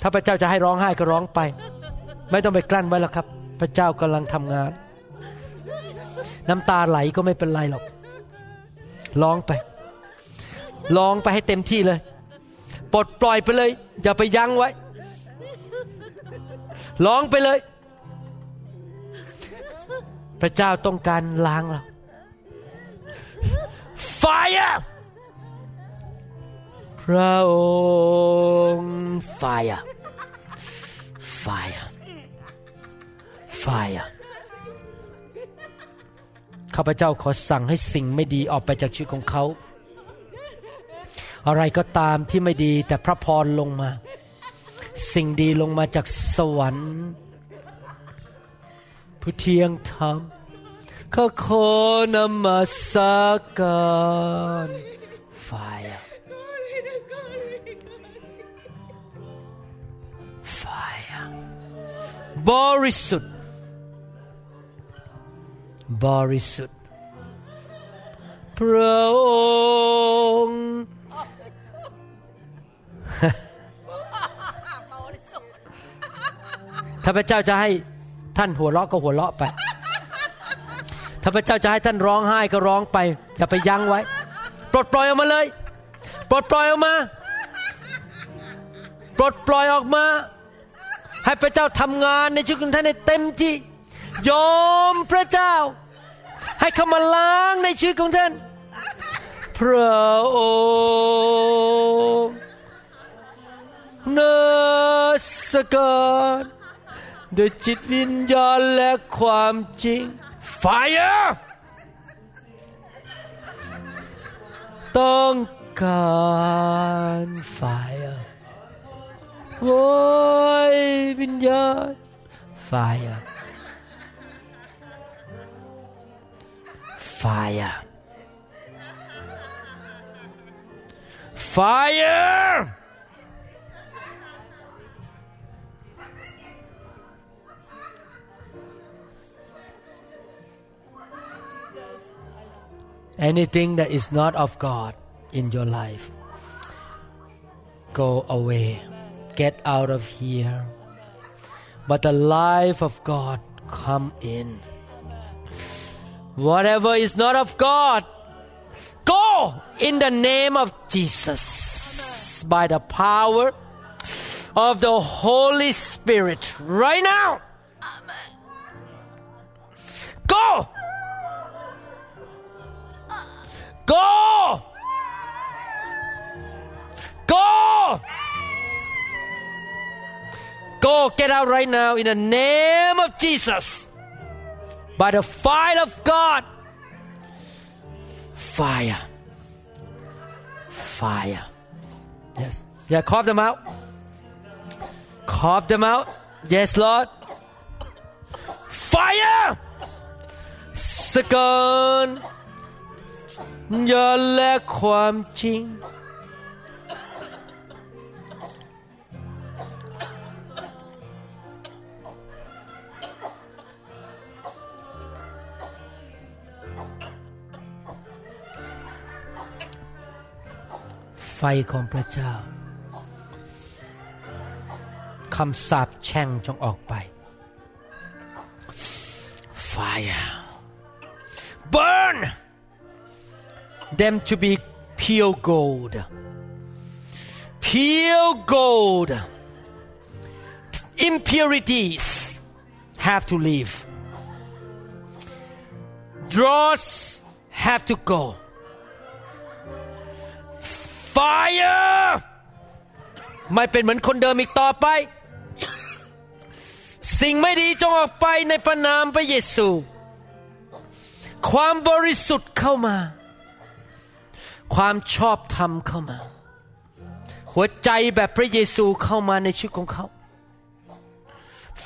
ถ้าพระเจ้าจะให้ร้องไห้ก็ร้องไป ไม่ต้องไปกลั้นไว้แล้วครับ พระเจ้ากำลังทำงาน น้ำตาไหลก็ไม่เป็นไรหรอก ร้องไป ร้องไปให้เต็มที่เลย ปลดปล่อยไปเลย อย่าไปยั้งไว้ ร้องไปเลย พระเจ้าต้องการล้างเรา Fire ระองค์ Fire Fire Fire ข้าพเจ้าขอสั่งให้สิ่งไม่ดีออกไปจากชีวิตของเขา อะไรก็ตามที่ไม่ดีแต่พระพรลงมา สิ่งดีลงมาจากสวรรค์ผู้เที่ยงธรรมข้าขอนมัสการ fire fire บริสุทธิ์ บริสุทธิ์ พระองค์ถ้าพระเจ้าจะให้ท่านหัวเราะก็หัวเราะไป ถ้าพระเจ้าจะให้ท่านร้องไห้ก็ร้องไป อย่าไปยั้งไว้ ปลดปล่อยออกมาเลย ปลดปล่อยออกมา ปลดปล่อยออกมา ให้พระเจ้าทำงานในชีวิตของท่านในเต็มที่ ยอมพระเจ้า ให้เขามาล้างในชีวิตของท่าน พระองค์เนสการด้วยจิตวิญญาณและความจริง Fire ต้องการ Fire โอ้ยวิญญาณ Fire Fire Fire anything that is not of God in your life go away get out of here. But the life of God come in. Whatever is not of God go in the name of Jesus. By the power of the Holy Spirit. Right now. Go. Go! Go! Go, get out right now in the name of Jesus. By the fire of God. Fire. Fire. Yes. Yeah, cough them out. Cough them out. Yes, Lord. Fire! Second. ยาและความจริง ไฟของพระเจ้า คำสาปแช่งจงออกไป Fire burn them to be pure gold. Pure gold. Impurities have to leave. Dross have to go. Fire ไม่เป็นเหมือนคนเดิมอีกต่อไป สิ่งไม่ดีจงออกไปในพระนามพระเยซู ความบริสุทธิ์เข้ามา ความชอบธรรมเข้ามา หัวใจแบบพระเยซูเข้ามาในชีวิตของเขา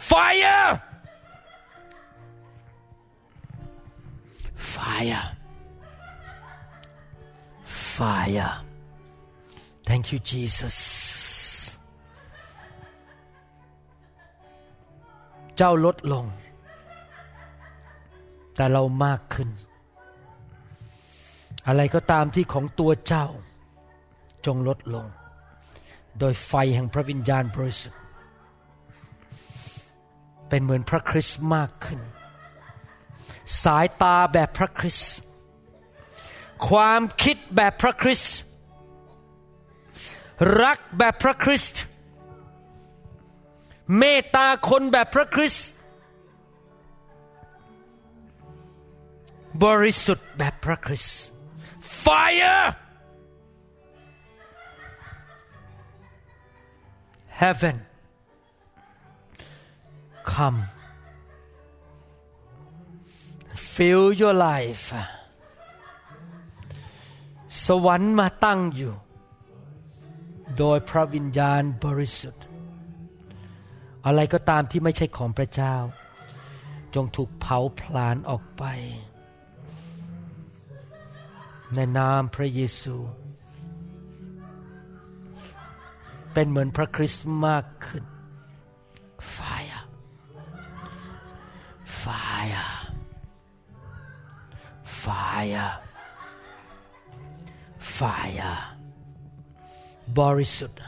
Fire Fire Fire Thank you Jesus เจ้าลดลง แต่เรามากขึ้น อะไรก็ตามที่ของตัวเจ้า จงลดลง โดยไฟแห่งพระวิญญาณบริสุทธิ์เป็นเหมือนพระคริสต์มากขึ้น สายตาแบบพระคริสต์ความคิดแบบพระคริสต์ รักแบบพระคริสต์เมตตาคนแบบพระคริสต์บริสุทธิ์แบบพระคริสต์ fire heaven come fill your life สวรรค์มาตั้งอยู่ โดยพระวิญญาณบริสุทธิ์ อะไรก็ตามที่ไม่ใช่ของพระเจ้า จงถูกเผาผลาญออกไป ในนามพระเยซู เป็นเหมือนพระคริสต์มากขึ้น Fire Fire Fire Fire บริสุทธิ์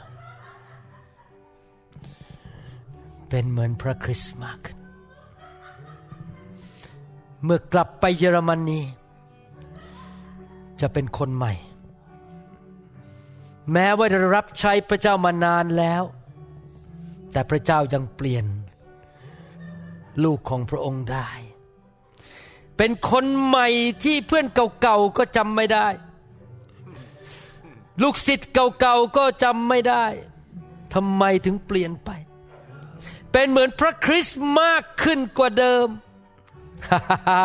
เป็นเหมือนพระคริสต์มาก เมื่อกลับไปเยอรมนี จะเป็นคนใหม่ แม้ว่าได้รับใช้พระเจ้ามานานแล้ว แต่พระเจ้ายังเปลี่ยน ลูกของพระองค์ได้ เป็นคนใหม่ที่เพื่อนเก่าๆก็จำไม่ได้ ลูกศิษย์เก่าๆก็จำไม่ได้ทำไมถึงเปลี่ยนไป เป็นเหมือนพระคริสต์มากขึ้นกว่าเดิมฮ่าฮ่า